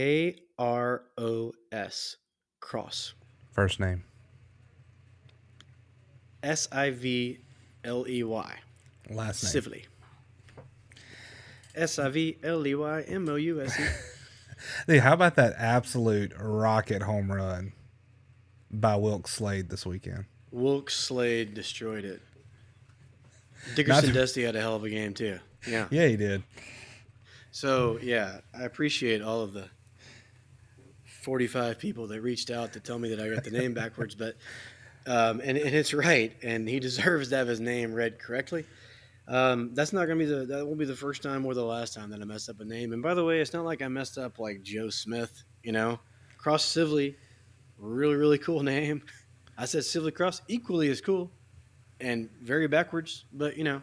K R O S. Cross. First name. S I V L E Y. Last name. Civilly. S I V L E Y M O U S E. Hey, how about that absolute rocket home run by Wilk Slade this weekend? Wilkes Slade destroyed it. Dickerson Not- Dusty had a hell of a game too. Yeah. Yeah, he did. So yeah, I appreciate all of the forty-five people that reached out to tell me that I got the name backwards, but um, and, and it's right, and he deserves to have his name read correctly. Um, that's not gonna be the that won't be the first time or the last time that I messed up a name. And by the way, it's not like I messed up like Joe Smith, you know. Cross Sibley, really really cool name. I said Sibley Cross, equally as cool, and very backwards, but you know,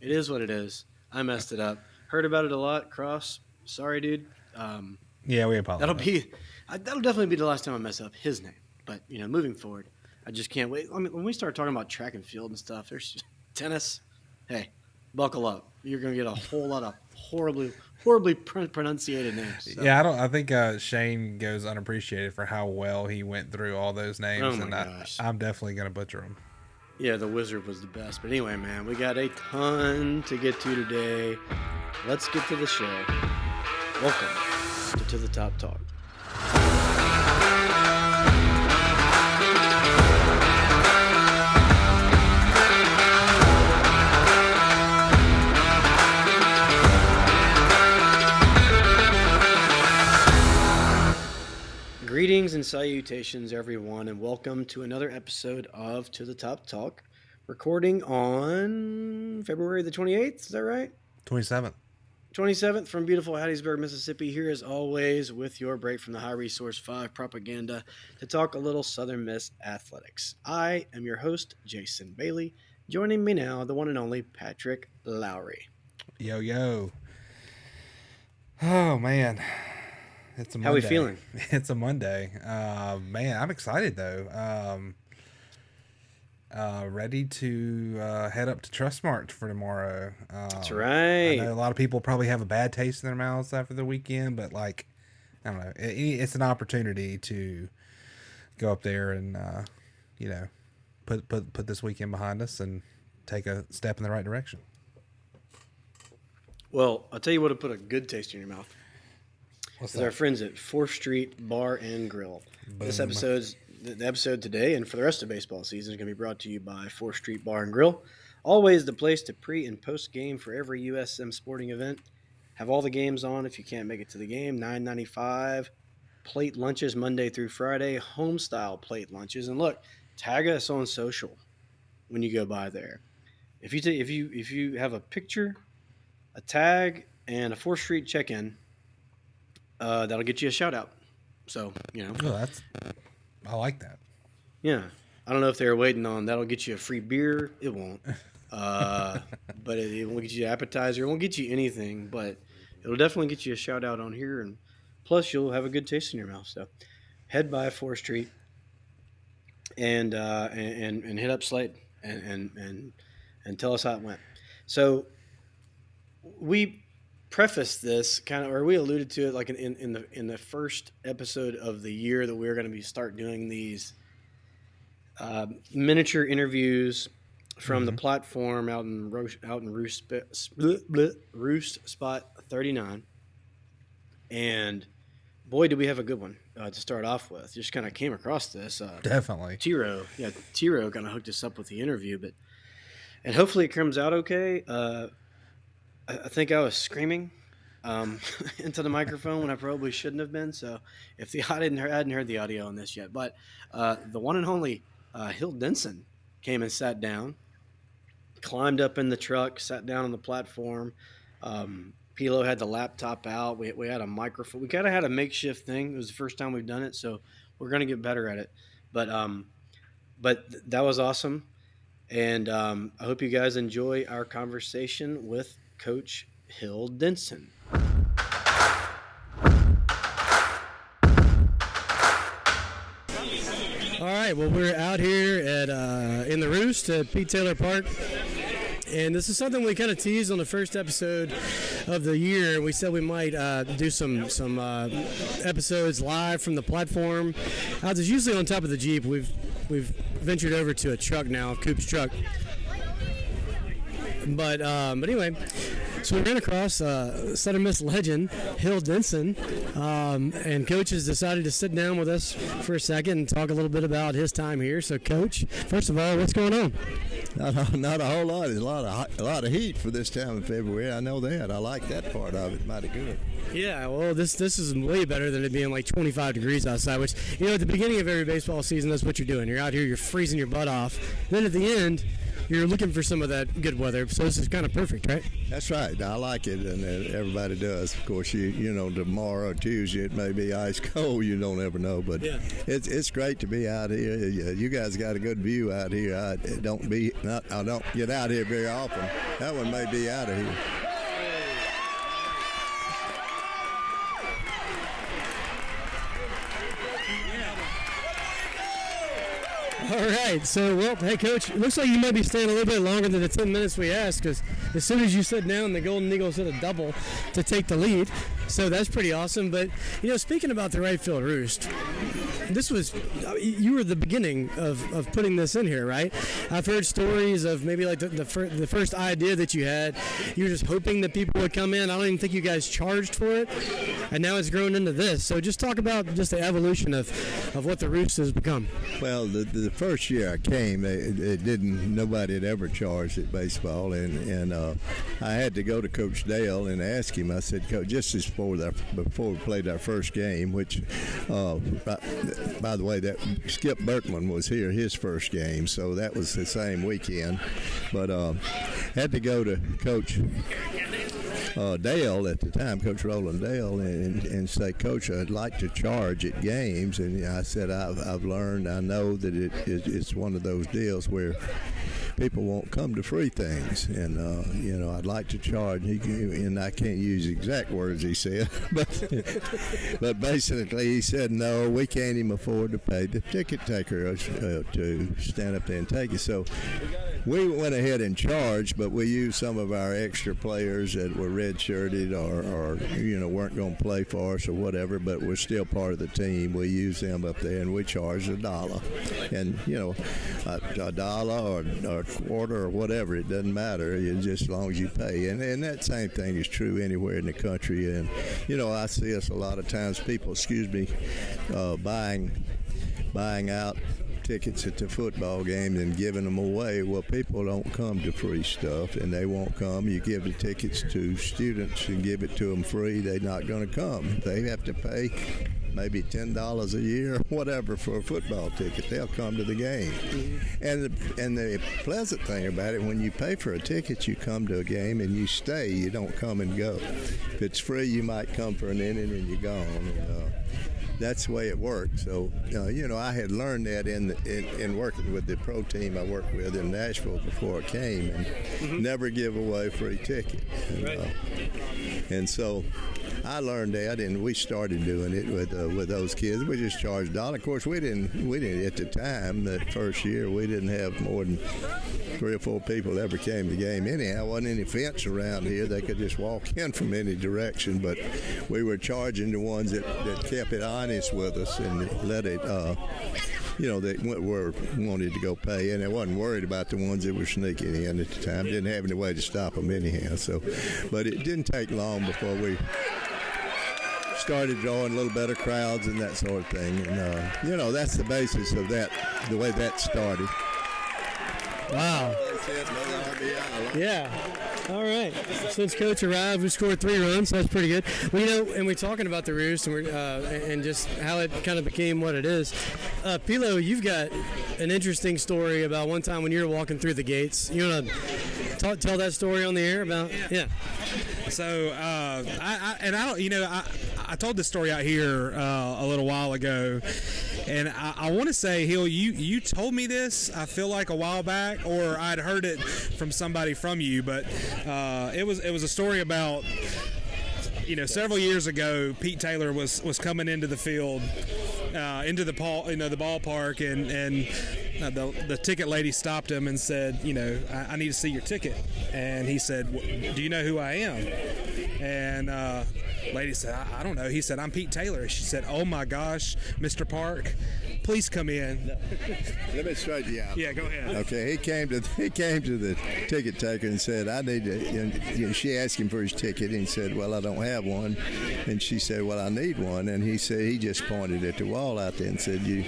it is what it is. I messed it up. Heard about it a lot. Cross, sorry, dude. Um, Yeah, we apologize. that'll be I, that'll definitely be the last time I mess up his name. But you know, moving forward, I just can't wait. I mean, when we start talking about track and field and stuff, there's tennis. Hey, buckle up. You're gonna get a whole lot of horribly, horribly pr- pronunciated names. So, Yeah, I don't. I think uh, Shane goes unappreciated for how well he went through all those names, Oh my and I, gosh. I'm definitely gonna butcher them. yeah, the wizard was the best. But anyway, man, we got a ton to get to today. Let's get to the show. Welcome to To the Top Talk. Greetings and salutations, everyone, and welcome to another episode of To the Top Talk, recording on February the 28th. Is that right? Twenty seventh. 27th from beautiful Hattiesburg, Mississippi. Here, as always, with your break from the High Resource 5 propaganda to talk a little Southern Miss athletics. I am your host, Jason Bailey. Joining me now, the one and only Patrick Lowry. Yo yo. Oh man, it's a Monday. How we feeling? It's a Monday. Uh, man, I'm excited though. Um, uh, ready to uh, head up to Trustmark for tomorrow. Um, That's I right. know a lot of people probably have a bad taste in their mouths after the weekend, but like, I don't know, it, it's an opportunity to go up there and uh, you know put put put this weekend behind us and take a step in the right direction. Well, I'll tell you what to put a good taste in your mouth. What's is our friends at Fourth Street Bar and Grill. This episode's the episode today and for the rest of baseball season is going to be brought to you by Fourth Street Bar and Grill. Always the place to pre and post game for every USM sporting event. Have all the games on if you can't make it to the game. Nine ninety five. Plate lunches Monday through Friday. Home style plate lunches. And look, tag us on social when you go by there. If you ta- if you if you have a picture, a tag, and a Fourth Street check in, uh, that'll get you a shout out. So, you know, Oh, that's I like that. yeah. I don't know if they're waiting on that'll get you a free beer. It won't. Uh, but it, it won't get you an appetizer. It won't get you anything, but it'll definitely get you a shout out on here. And plus, you'll have a good taste in your mouth. So head by 4th Street and, uh, and, and, hit up Slade and, and, and, and tell us how it went. So we prefaced this kind of, or we alluded to it like in, in, the in the first episode of the year that we are going to be start doing these um, miniature interviews from the platform out in out in Roost split- bleh, Roost Spot 39, and boy, did we have a good one uh, to start off with. Just kind of came across this. Uh, Definitely. Tiro, yeah, Tiro kind of hooked us up with the interview, but and hopefully it comes out okay. Uh, I, think I was screaming um, into the microphone when I probably shouldn't have been. So if the I didn't I hadn't heard the audio on this yet, but uh, the one and only uh, Hill Denson came and sat down, climbed up in the truck, sat down on the platform. Um, Pilo had the laptop out. We, we had a microphone. We kind of had a makeshift thing. It was the first time we've done it, so we're gonna get better at it. But um, but th- that was awesome, and um, I hope you guys enjoy our conversation with Coach Hill Denson. All right, well, we're out here at uh, in the Roost at Pete Taylor Park, and this is something we kind of teased on the first episode of the year. We said we might uh, do some some uh, episodes live from the platform. Ours is usually on top of the Jeep. We've we've ventured over to a truck now, Coop's truck. But um, but anyway, so we ran across uh, Southern Miss legend Hill Denson, um, and Coach has decided to sit down with us for a second and talk a little bit about his time here. So, Coach, first of all, what's going on? Not a, not a whole lot. There's a lot of a lot of heat for this time of February. I know that. I like that part of it. Mighty good. Yeah, well, this this is way better than it being like 25 degrees outside. Which you know, at the beginning of every baseball season, that's what you're doing. You're out here, you're freezing your butt off. Then at the end, you're looking for some of that good weather. So this is kind of perfect, right? That's right. I like it, and uh, everybody does. Of course, you you know tomorrow, Tuesday, it may be ice cold. You don't ever know, but Yeah. it's it's great to be out here. You you guys got a good view out here. I don't be not. I don't get out here very often. That one may be out of here. All right. So, well, hey, coach, it looks like you might be staying a little bit longer than the 10 minutes we asked because as soon as you sit down, the Golden Eagles hit a double to take the lead. So that's pretty awesome. But, you know, speaking about the right field roost, this was you were the beginning of, of putting this in here, right? I've heard stories of maybe like the the, fir- the first idea that you had. You were just hoping that people would come in. I don't even think you guys charged for it, and now it's grown into this. So just talk about just the evolution of, of what the roost has become. Well, the, the first year I came, it, it didn't. Nobody had ever charged at baseball, and and uh, I had to go to Coach Dale and ask him. I said, Coach, just as before that, before we played our first game, which, uh, by, by the way, that Skip Bertman was here his first game, so that was the same weekend. But uh, had to go to Coach uh, Dale at the time, Coach Roland Dale, and, and say, Coach, I'd like to charge at games. And I said, I've, I've learned, I know that it, it, it's one of those deals where people won't come to free things. And, uh, you know, I'd like to charge. He, and I can't use exact words he said, but, but basically he said, no, we can't even afford to pay the ticket taker uh, to stand up there and take it. So we went ahead and charged, but we used some of our extra players that were red-shirted or, or you know weren't going to play for us or whatever, but were still part of the team. We used them up there, and we charged a dollar, and you know a, a dollar or, or quarter or whatever. It doesn't matter. It's just as long as you pay, and and that same thing is true anywhere in the country. And you know I see us a lot of times. People, excuse me, uh, buying buying out tickets at the football games and giving them away. Well, people don't come to free stuff, and they won't come. You give the tickets to students and give it to them free, they're not going to come. They have to pay maybe ten dollars a year, whatever, for a football ticket. They'll come to the game. And the, and the pleasant thing about it, when you pay for a ticket, you come to a game and you stay. You don't come and go. If it's free, you might come for an inning and you're gone. And, uh, that's the way it works. So, uh, you know, I had learned that in, in in working with the pro team I worked with in Nashville before I came, and never give away free ticket. And, uh, and so, I learned that, and we started doing it with uh, with those kids. We just charged a dollar. Of course, we didn't we didn't at the time that first year we didn't have more than three or four people ever came to the game. Anyhow, wasn't any fence around here. They could just walk in from any direction. But we were charging the ones that, that kept it honest with us and let it. Uh, you know, they went- were wanted to go pay, and they wasn't worried about the ones that were sneaking in at the time. Didn't have any way to stop them anyhow. So, but it didn't take long before we started drawing a little better crowds and that sort of thing. And uh, you know, that's the basis of that, the way that started. Wow. Yeah. All right. Since coach arrived, we scored three runs. That's pretty good. Well, you know, and we're talking about the roost and we're uh, and just how it kind of became what it is. Uh, Pilo, you've got an interesting story about one time when you were walking through the gates. You want to tell that story on the air about? Yeah. So, uh, I, I and I don't, you know, I I told this story out here uh, a little while ago, and I, I want to say, Hill, you you told me this. I feel like a while back, or I'd heard it from somebody from you, but uh, it was it was a story about. You know, several years ago, Pete Taylor was, was coming into the field, uh, into the ball, you know, the ballpark, and and uh, the the ticket lady stopped him and said, you know, I, I need to see your ticket, and he said, Do you know who I am? And uh, lady said, I, I don't know. He said, I'm Pete Taylor. She said, Oh my gosh, Mr. Park, please come in. Let me straighten you out. Yeah, go ahead. Okay, he came to he came to the ticket taker and said, "I need to." And, you know, she asked him for his ticket, and he said, "Well, I don't have one." And she said, "Well, I need one." And he said he just pointed at the wall out there and said, "You."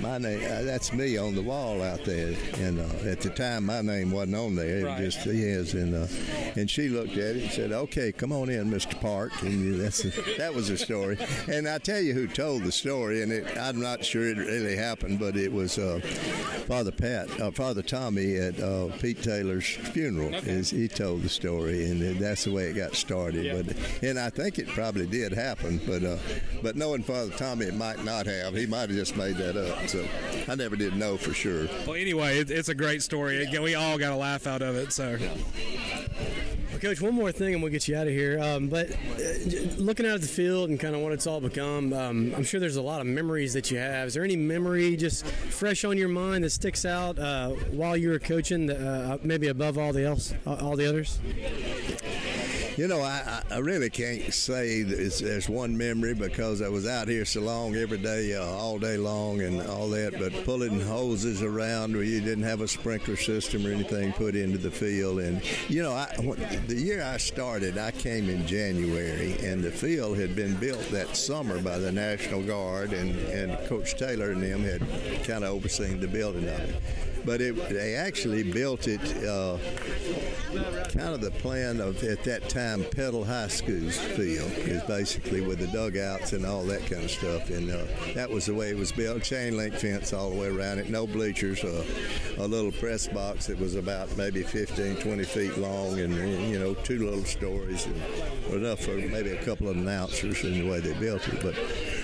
My name, uh, that's me on the wall out there, and uh, at the time my name wasn't on there. It Right. just his, and uh, and she looked at it and said, "Okay, come on in, Mr. Park." And that's that was the story. And I tell you who told the story, and it, I'm not sure it really happened, but it was uh, Father Pat, uh, Father Tommy at uh, Pete Taylor's funeral. Is he told the story, and that's the way it got started. Yeah. But and I think it probably did happen, but uh, but knowing Father Tommy, it might not have. He might have just made that up. So I never did know for sure. Well, anyway, it, it's a great story. It- we all got a laugh out of it. So, Well, Coach, one more thing, and we'll get you out of here. Um, but uh, looking out at the field and kind of what it's all become, um, I'm sure there's a lot of memories that you have. Is there any memory just fresh on your mind that sticks out uh, while you were coaching, uh, maybe above all the else, all the others? You know, I, I really can't say there's, there's one memory because I was out here so long every day, uh, all day long, and all that. But pulling hoses around where you didn't have a sprinkler system or anything put into the field, and you know, I, the year I started, I came in January, and the field had been built that summer by the National Guard, and, and Coach Taylor and them had kind of overseen the building of it. But it, they actually built it. Uh, kind of the plan of at that time Petal High School's field is basically with the dugouts and all that kind of stuff, and uh, that was the way it was built. Chain link fence all the way around it, no bleachers, uh, a little press box that was about maybe 15, 20 feet long, and, you know two little stories, and enough for maybe a couple of announcers in the way they built it, but.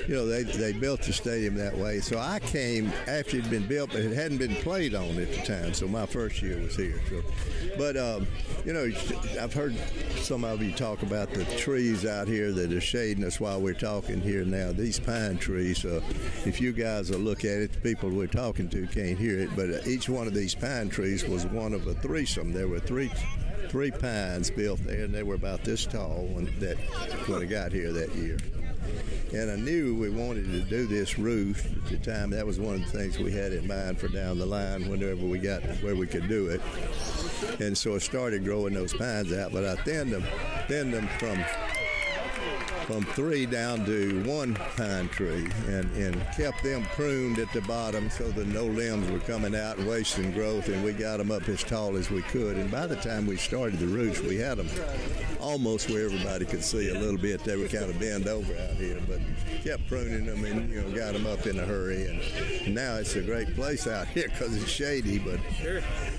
You know, they, they built the stadium that way. So I came after it had been built, but it hadn't been played on at the time. So my first year was here. So, but um, you know, I've heard some of you talk about the trees out here that are shading us while we're talking here now. These pine trees. Uh, if you guys will look at it, the people we're talking to can't hear it, but each one of these pine trees was one of a threesome. There were three three pines built there, and they were about this tall when that when I got here that year. And I knew we wanted to do this roof at the time. That was one of the things we had in mind for down the line whenever we got where we could do it. And so I started growing those pines out, but I thinned them, thinned them from from three down to one pine tree and, and kept them pruned at the bottom so that no limbs were coming out and wasting growth. And we got them up as tall as we could. And by the time we started the roots we had them almost where everybody could see a little bit. They were kind of bent over out here but kept pruning them and you know got them up in a hurry. And now it's a great place out here because it's shady but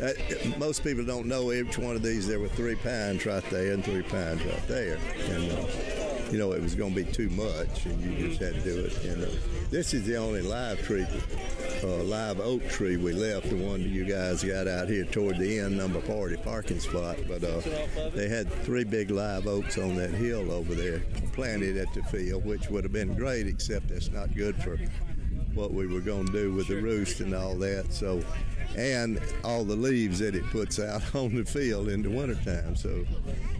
uh, most people don't know each one of these. There were three pines right there and three pines right there. And uh, you know, it was going to be too much, and you just had to do it. And uh, this is the only live tree, uh, live oak tree we left, the one you guys got out here toward the end, number 40 parking spot. But uh, they had three big live oaks on that hill over there planted at the field, which would have been great, except that's not good for what we were going to do with the roost and all that. So, and all the leaves that it puts out on the field in the wintertime. So,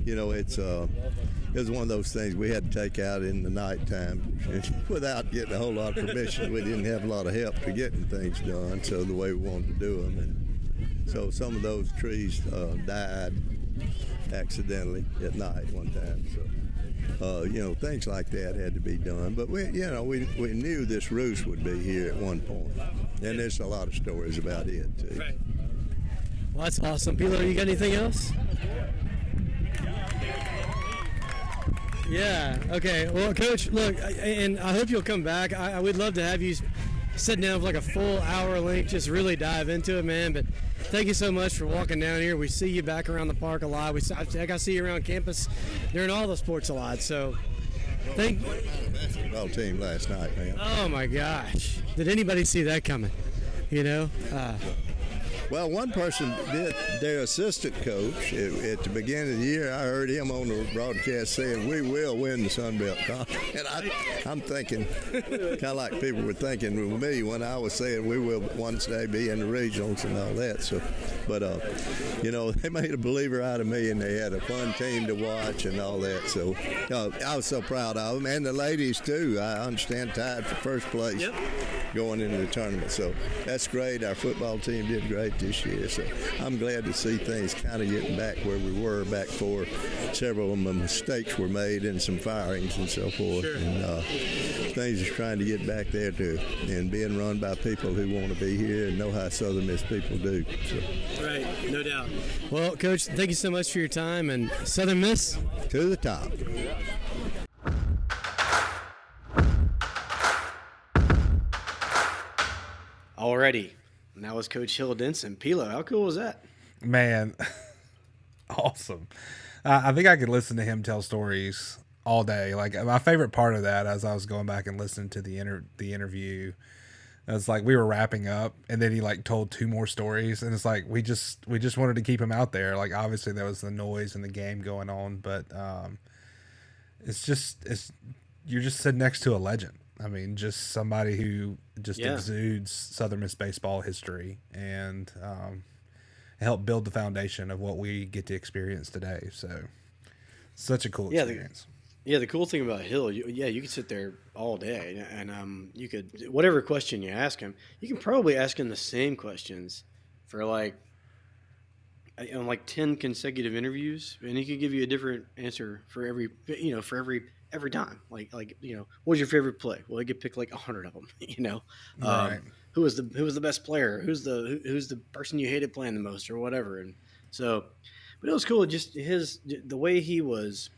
you know, it's uh, it was one of those things we had to take out in the nighttime without getting a whole lot of permission. we didn't have a lot of help for getting things done. So the way we wanted to do them, and so some of those trees uh, died accidentally at night one time. So. Uh, you know, things like that had to be done. But we, you know, we, we knew this roost would be here at one point, and there's a lot of stories about it too. Right. Well, that's awesome. Pilo, you got anything else? Yeah. Okay. Well, Coach, look, and I hope you'll come back. I, I would love to have you sit down for like a full hour length, just really dive into it, man. But thank you so much for walking down here. We see you back around the park a lot. We, I I see you around campus during all the sports a lot. So, thank. Basketball team last night, man. Oh my gosh! Did anybody see that coming? You know. Uh, Well, one person did. Their assistant coach at, at the beginning of the year, I heard him on the broadcast saying, "We will win the Sun Belt Conference." And I, I'm thinking, kind of like people were thinking with me when I was saying we will one day be in the regionals and all that. So But uh, you know, they made a believer out of me, and they had a fun team to watch and all that. So uh, I was so proud of them, and the ladies too. I understand tied for first place Yep. going into the tournament. So that's great. Our football team did great this year. So I'm glad to see things kind of getting back where we were back for several of the mistakes were made and some firings and so forth. And uh, things are trying to get back there too, and being run by people who want to be here and know how Southern Miss people do. So Right, no doubt. Well, Coach, thank you so much for your time and Southern Miss. to the top. Already. And that was Coach Hill Denson. Pilo, how cool was that? Man, awesome. Uh, I think I could listen to him tell stories all day. Like my favorite part of that, as I was going back and listening to the inter- the interview, it was like we were wrapping up, and then he like told two more stories, and it's like we just we just wanted to keep him out there. Like obviously there was the noise and the game going on, but um, it's just it's you're just sitting next to a legend. I mean, just somebody who just Yeah. exudes Southern Miss baseball history and um, help build the foundation of what we get to experience today. So, such a cool Yeah, the- experience. Yeah, the cool thing about Hill, you, yeah, you could sit there all day, and um, you could whatever question you ask him, you can probably ask him the same questions for like, you know, like ten consecutive interviews, and he could give you a different answer for every, you know, for every every time. Like, like you know, what was your favorite play? Well, he could pick like a hundred of them. You know, Right. um, who was the who was the best player? Who's the who, who's the person you hated playing the most, or whatever. And so, but it was cool. Just his the way he was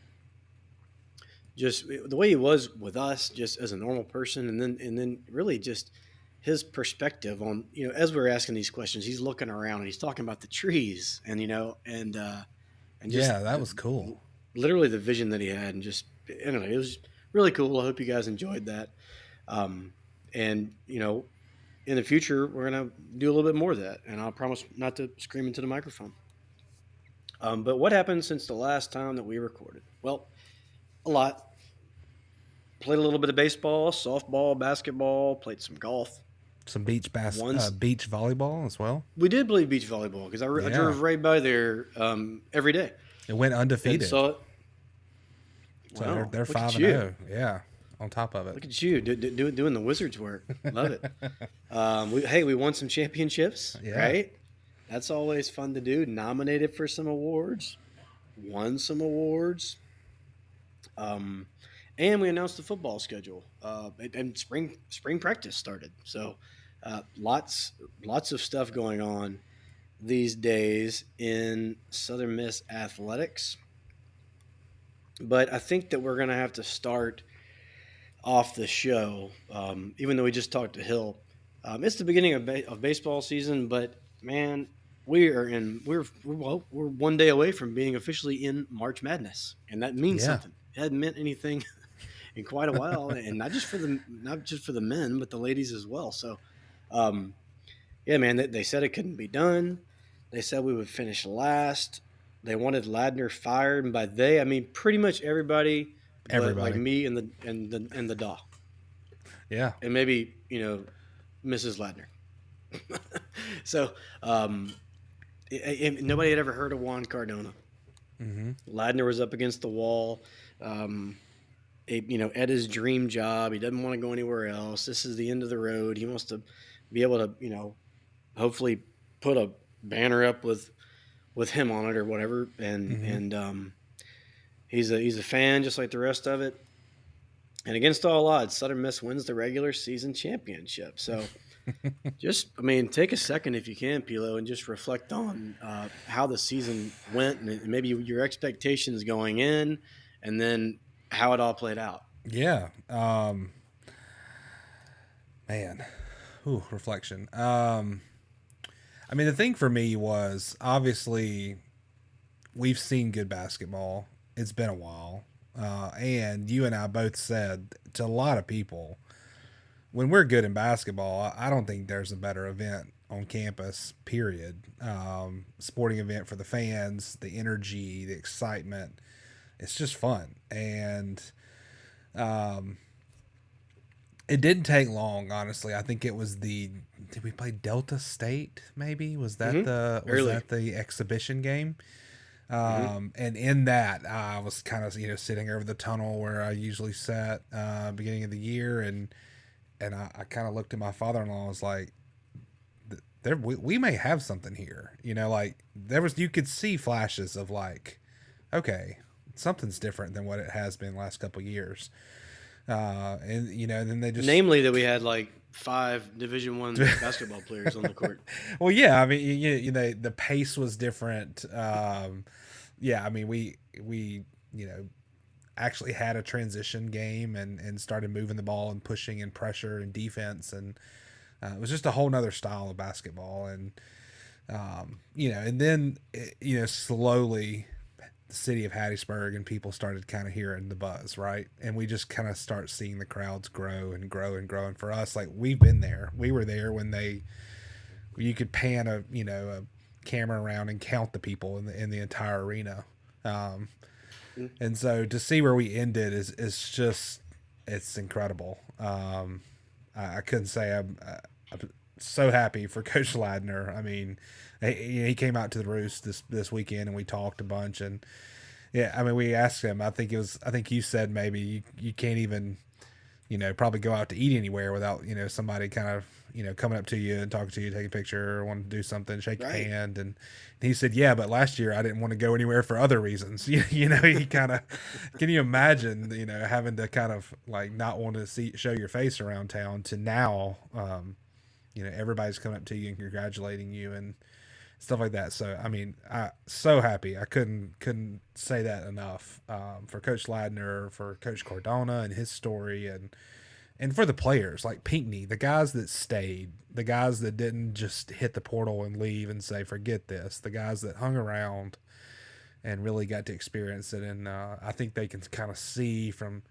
just the way he was with us just as a normal person and then and then really just his perspective on you know as we're asking these questions he's looking around and he's talking about the trees and you know and uh and just yeah, that was cool. literally the vision that he had and just I it was really cool I hope you guys enjoyed that um and you know in the future we're gonna do a little bit more of that and I'll promise not to scream into the microphone um, but what happened since the last time that we recorded well a lot. Played a little bit of baseball, softball, basketball. Played some golf. Some beach bas- uh, beach volleyball as well. We did play beach volleyball because I, I drove right by there um, every day It went and undefeated. saw it. So Wow, they're, they're five and you. zero. Yeah, on top of it. Look at you do, do- doing the Wizards work. Love it. um, we, hey, we won some championships, Yeah. right? That's always fun to do. Nominated for some awards, won some awards. Um, and we announced the football schedule. Uh, and, and spring spring practice started. So uh, lots lots of stuff going on these days in Southern Miss athletics. But I think that we're going to have to start off the show, um, even though we just talked to Hill. Um, it's the beginning of, ba- of baseball season, but man, we are in we're we're, well, we're one day away from being officially in March Madness, and that means Yeah. something. It hadn't meant anything in quite a while, and not just for the not just for the men, but the ladies as well. So, um, yeah, man, they, they said it couldn't be done. They said we would finish last. They wanted Ladner fired, and by they I mean pretty much everybody, but like me and the and the and the DAW, Yeah, and maybe you know Mrs. Ladner. so um, i- i- nobody had ever heard of Juan Cardona. hmm Ladner was up against the wall. Um, it- you know, at his dream job, he doesn't want to go anywhere else. This is the end of the road. He wants to be able to, you know, hopefully put a banner up with with him on it or whatever. And Mhm. and um, he's a he's a fan just like the rest of it. And against all odds, Southern Miss wins the regular season championship. So. just, I mean, take a second if you can, Pilo, and just reflect on uh, how the season went and maybe your expectations going in, and then how it all played out. yeah. Um, man, ooh, reflection. Um, I mean, the thing for me was obviously we've seen good basketball. It's been a while, uh, and you and I both said to a lot of people when we're good in basketball, I don't think there's a better event on campus. Period. Um, sporting event for the fans, the energy, the excitement. It's just fun, and um, it didn't take long. Honestly, I think it was the did we play Delta State? Maybe was that Mhm. the was Early. that the exhibition game? Um, Mhm. and in that, I was kind of you know sitting over the tunnel where I usually sat uh, beginning of the year, and and I, I kind of looked at my father in law. and was like, "There, we, we may have something here." You know, like there was you could see flashes of like, okay, something's different than what it has been last couple years. Uh, and you know, then they just Namely, that we had like five Division One basketball players on the court. well, yeah, I mean, you, you know, the pace was different. Um, yeah, I mean, we we you know actually had a transition game and and started moving the ball and pushing and pressure and defense and uh, it was just a whole nother style of basketball and um, you know and then it, you know slowly the city of Hattiesburg and people started kind of hearing the buzz right? And we just kind of start seeing the crowds grow and grow and grow. And for us like we've been there. We were there when they you could pan a you know a camera around and count the people in the in the entire arena. Um, and so to see where we ended is is just it's incredible. Um, I, I couldn't say I'm, uh, I'm so happy for Coach Ladner. I mean, he, he came out to the roost this this weekend and we talked a bunch and yeah, I mean we asked him. I think it was I think you said maybe you you can't even you know probably go out to eat anywhere without you know somebody kind of you know coming up to you and talking to you, taking a picture, or want to do something, shake Right. your hand, and he said, "Yeah, but last year I didn't want to go anywhere for other reasons." You, you know, he kind of can you imagine, you know, having to kind of like not want to see show your face around town to now, um, you know, everybody's coming up to you and congratulating you and stuff like that. So I mean, I so happy. I couldn't couldn't say that enough um, for Coach Ladner, for Coach Cardona and his story, and and for the players like Pinckney, the guys that stayed, the guys that didn't just hit the portal and leave and say forget this, the guys that hung around and really got to experience it. And uh, I think they can kind of see from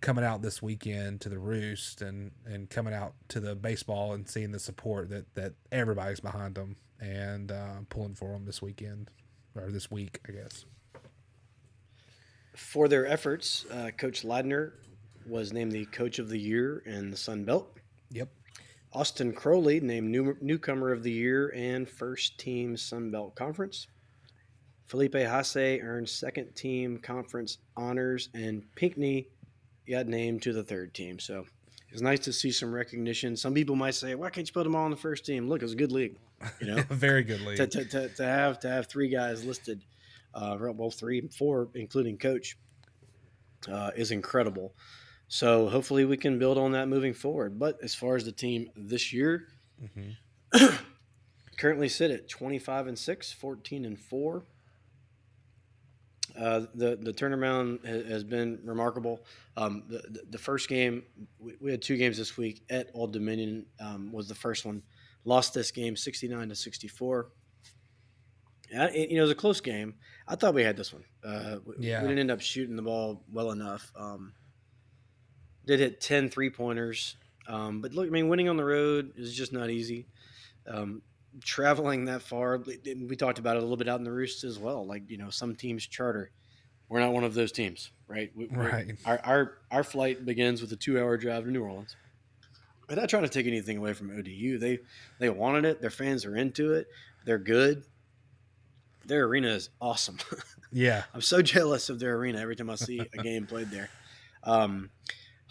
coming out this weekend to the roost and and coming out to the baseball and seeing the support that that everybody's behind them and uh, pulling for them this weekend or this week, I guess. For their efforts, uh, Coach Ladner was named the Coach of the Year in the Sun Belt. Yep. Austin Crowley named new, newcomer of the year and first team Sun Belt Conference. Felipe Haase earned second team conference honors, and Pinckney got named to the third team. So it's nice to see some recognition. Some people might say, "Why can't you put them all on the first team?" Look, it's a good league, you know. A very good league. to, to, to, to have to have three guys listed, uh, well, three and four, including coach, uh, is incredible. So hopefully we can build on that moving forward. But as far as the team this year, Mhm. currently sit at 25 and 6, 14 and 4. Uh, the the turnaround ha- has been remarkable. Um, the, the the first game we, we had two games this week at Old Dominion um, was the first one. Lost this game 69 to 64. Yeah, it, you know, it was a close game. I thought we had this one. Uh, we, Yeah. we didn't end up shooting the ball well enough. Um, did hit 10 three pointers. Um, but look, I mean, winning on the road is just not easy. Um, traveling that far, we talked about it a little bit out in the roost as well. Like, you know, some teams charter. We're not one of those teams, right? We, Right. Our, our, our flight begins with a two hour drive to New Orleans. I'm not trying to take anything away from ODU. They they wanted it. Their fans are into it. They're good. Their arena is awesome. Yeah. I'm so jealous of their arena every time I see a game played there. Um,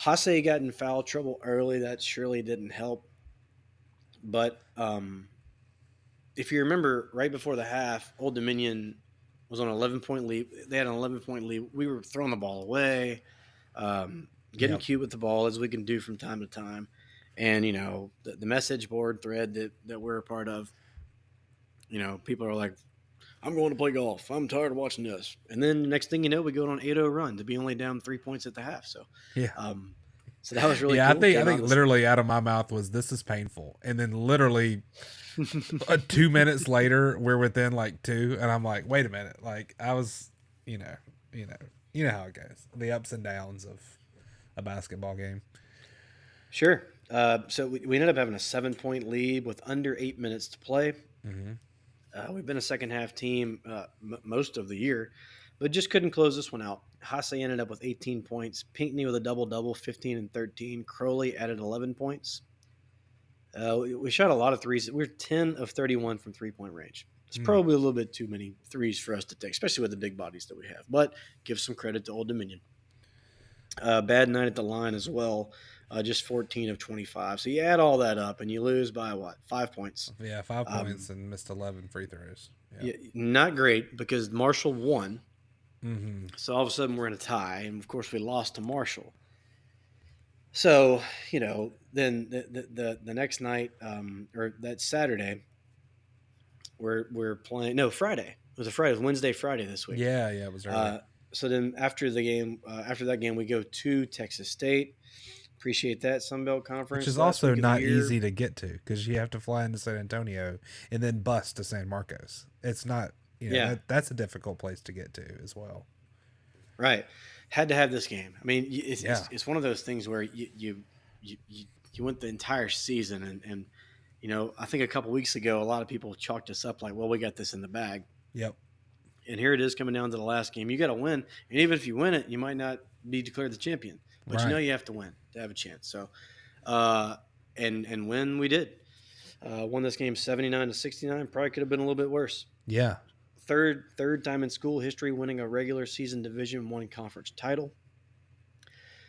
Haase got in foul trouble early. That surely didn't help. But um, if you remember, right before the half, Old Dominion was on an 11 point lead. They had an 11 point lead. We were throwing the ball away, um, getting Yep. cute with the ball as we can do from time to time. And, you know, the, the message board thread that, that we're a part of, you know, people are like, I'm going to play golf. I'm tired of watching this. And then the next thing you know, we go on an 8-0 run to be only down three points at the half. So, Yeah. um, so that was really yeah, cool. I think I think literally out of my mouth was this is painful, and then literally uh, two minutes later we're within like two, and I'm like, wait a minute, like I was, you know, you know, you know how it goes, the ups and downs of a basketball game. Sure. Uh, so we, we ended up having a seven point lead with under eight minutes to play. Mm-hmm. Uh, we've been a second half team uh, m- most of the year, but just couldn't close this one out. Haase ended up with 18 points. Pinckney with a double double, 15 and 13. Crowley added 11 points. Uh, we, we shot a lot of threes. We're 10 of 31 from three point range. It's Hmm. probably a little bit too many threes for us to take, especially with the big bodies that we have. But give some credit to Old Dominion. Uh, bad night at the line as well, uh, just 14 of 25. So you add all that up and you lose by what? Five points. Yeah, five Um, points and missed eleven free throws. Yeah, not great because Marshall won. Mm-hmm. So all of a sudden we're in a tie, and of course we lost to Marshall. So you know, then the the, the, the next night, um, or that Saturday, we're we're playing. No, Friday. It was a Friday. It was Wednesday, Friday this week. Yeah, yeah, it was early. Uh, so then after the game, uh, after that game, we go to Texas State. Appreciate that Sunbelt Conference, which is also week of the not easy to get to because you have to fly into San Antonio and then bus to San Marcos. It's not, you know, Yeah. that, that's a difficult place to get to as well. Right. Had to have this game. I mean, it's, it's, Yeah. it's one of those things where you you you, you, went the entire season, and, and you know, I think a couple weeks ago, a lot of people chalked us up like, well, we got this in the bag. Yep. And here it is coming down to the last game. You got to win, and even if you win it, you might not be declared the champion, but you know you have to win to have a chance. So, uh, and and when we did, uh, won this game seventy nine to sixty nine. Probably could have been a little bit worse Yeah. Third third time in school history winning a regular season division one conference title.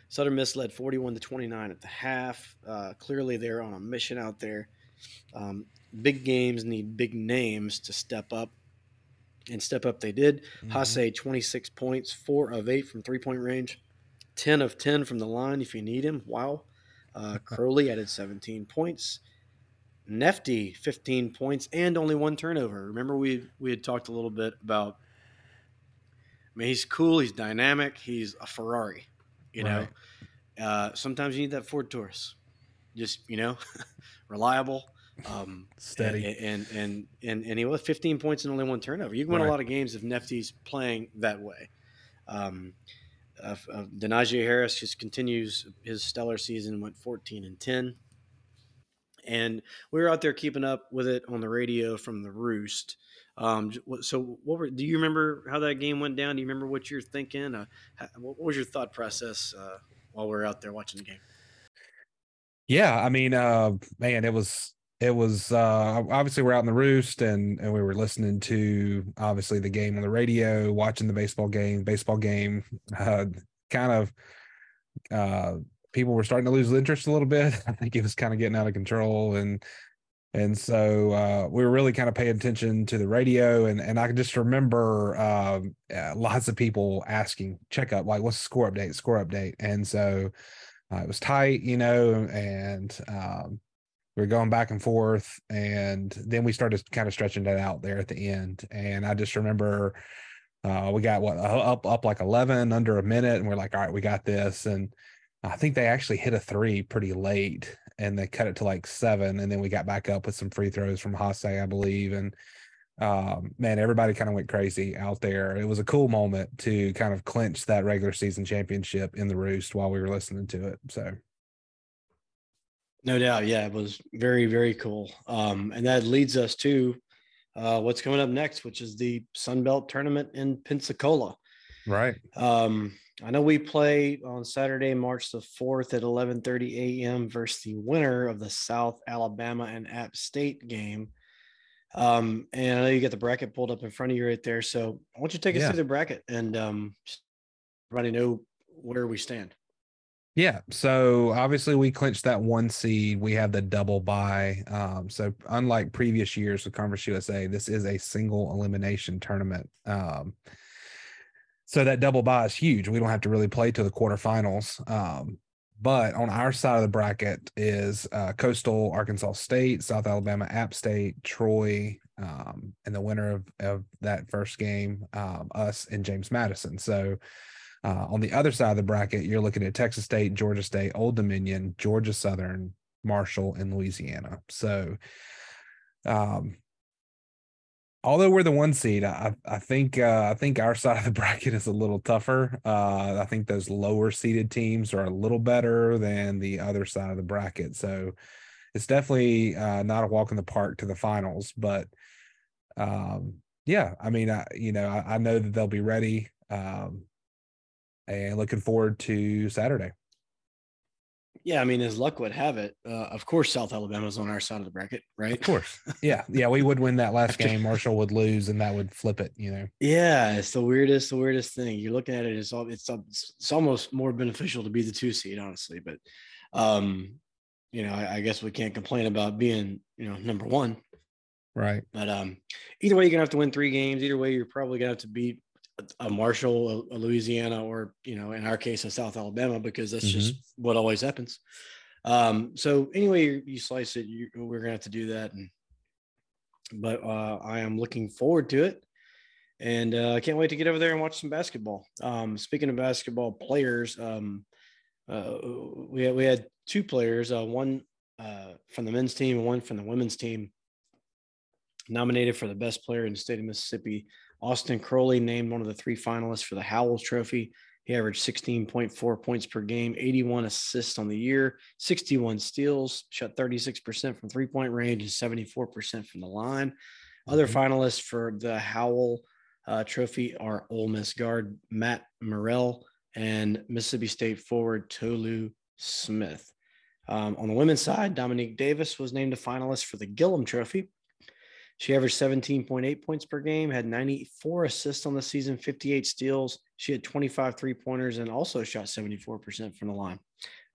Southern miss led 41 to 29 at the half. Uh, clearly they're on a mission out there. Um, big games need big names to step up and step up they did. Mhm. Haase 26 points 4 of 8 from three point range 10 of 10 from the line if you need him. Wow. Uh, crowley added 17 points Nefty, 15 points and only one turnover. Remember, we we had talked a little bit about. I mean, he's cool. He's dynamic. He's a Ferrari. You know, uh, sometimes you need that Ford Taurus. Just you know, reliable, um, Steady. and, and and and and he was 15 points and only one turnover. You can win Right. a lot of games if Nefty's playing that way. Um, uh, uh, Denijay Harris just continues his stellar season. Went 14 and 10 and we were out there keeping up with it on the radio from the roost. Um, so, what were? Do you remember how that game went down? Do you remember what you're thinking? Uh, what was your thought process uh, while we were out there watching the game? Yeah, I mean, uh, man, it was it was uh obviously we're out in the roost and and we were listening to obviously the game on the radio, watching the baseball game, baseball game, uh, kind of uh people were starting to lose interest a little bit. I think it was kind of getting out of control and and so uh, we were really kind of paying attention to the radio and and I can just remember um, uh, lots of people asking check up like what's the score update score update and so uh, it was tight, you know, and um, we were going back and forth. And then we started kind of stretching that out there at the end. And I just remember uh, we got what up up like eleven under a minute, and we're like, all right, we got this. And I think they actually hit a three pretty late, and they cut it to like seven, and then we got back up with some free throws from Haase, I believe, and um, man, everybody kind of went crazy out there. It was a cool moment to kind of clinch that regular season championship in the roost while we were listening to it. So No doubt, yeah, it was very very cool. Um, and that leads us to uh, what's coming up next, which is the Sun Belt tournament in Pensacola. right, Um, I know we play on Saturday, March the fourth at eleven thirty a.m. versus the winner of the South Alabama and App State game. Um, and I know you got the bracket pulled up in front of you right there. So why don't you take us through the bracket and um, everybody know where we stand? yeah. So obviously we clinched that one seed. We have the double bye. Um, so unlike previous years with Conference USA, this is a single elimination tournament. Um, so that double bye is huge. We don't have to really play to the quarterfinals. Um, but on our side of the bracket is uh, Coastal Arkansas State, South Alabama App State, Troy, um, and the winner of, of that first game, um, us and James Madison. So uh, on the other side of the bracket, you're looking at Texas State, Georgia State, Old Dominion, Georgia Southern, Marshall, and Louisiana. So um, although we're the one seed, I I think uh, I think our side of the bracket is a little tougher. Uh, I think those lower seeded teams are a little better than the other side of the bracket. So it's definitely uh, not a walk in the park to the finals, but um, yeah, I mean, I you know I, I know that they'll be ready, um, and looking forward to Saturday. Yeah, I mean, as luck would have it, uh, of course, South Alabama's on our side of the bracket, right? Of course. Yeah. Yeah. We would win that last game. Marshall would lose and that would flip it, you know. Yeah, it's the weirdest, the weirdest thing. You're looking at it, it's all it's it's almost more beneficial to be the two seed, honestly. But um, you know, I, I guess we can't complain about being, you know, number one. Right. But um, either way, you're gonna have to win three games. Either way, you're probably gonna have to beat a Marshall, a, Louisiana, or you know, in our case, a South Alabama, because that's mm-hmm. just what always happens. Um, so anyway, you, you slice it, you, we're gonna have to do that, and but uh, I am looking forward to it, and uh, I can't wait to get over there and watch some basketball. Um, speaking of basketball players, um, uh, we had, we had two players, uh, one uh, from the men's team and one from the women's team, nominated for the best player in the state of Mississippi Austin Crowley named one of the three finalists for the Howells Trophy. He averaged 16.4 points per game, 81 assists on the year, 61 steals, shot 36% from three point range, and 74% from the line. Other mm-hmm. finalists for the Howell uh, Trophy are Ole Miss guard Matt Murrell and Mississippi State forward Tolu Smith. Um, on the women's side, Dominique Davis was named a finalist for the Gillum Trophy. She averaged 17.8 points per game, had 94 assists on the season, 58 steals. She had 25 three pointers and also shot 74% from the line.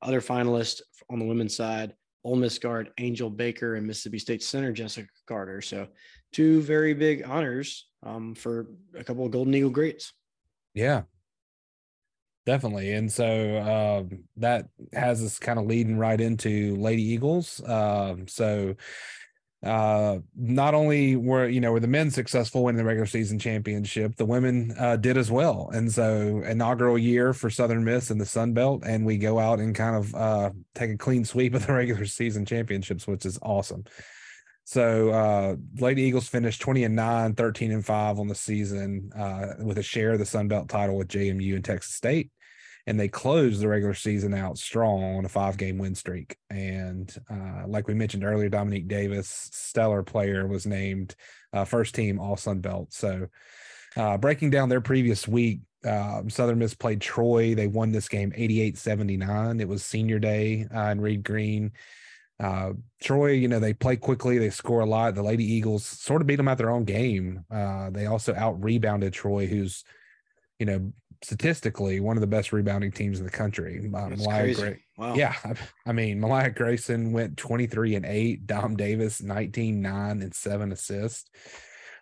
Other finalists on the women's side Ole Miss guard Angel Baker and Mississippi State center Jessica Carter. So, two very big honors um, for a couple of Golden Eagle greats. Yeah, definitely. And so uh, that has us kind of leading right into Lady Eagles. Um, so, uh not only were you know were the men successful winning the regular season championship the women uh did as well. And so inaugural year for southern miss in the sun belt and we go out and kind of uh take a clean sweep of the regular season championships which is awesome. So uh lady eagles finished 20 and 9 13 and 5 on the season uh with a share of the sun belt title with jmu and texas state and they closed the regular season out strong on a five game win streak. And uh, like we mentioned earlier, Dominique Davis, stellar player, was named uh, first team All Sun Belt. So uh, breaking down their previous week, um, Southern Miss played Troy. They won this game 88 79. It was senior day uh, in Reed Green. Uh, Troy, you know, they play quickly, they score a lot. The Lady Eagles sort of beat them at their own game. Uh, they also out rebounded Troy, who's, you know, statistically one of the best rebounding teams in the country. Uh, Malaya Gra- wow. Yeah. I, mean, Malaya Grayson went 23 and 8, Dom Davis 19, 9, and 7 assists.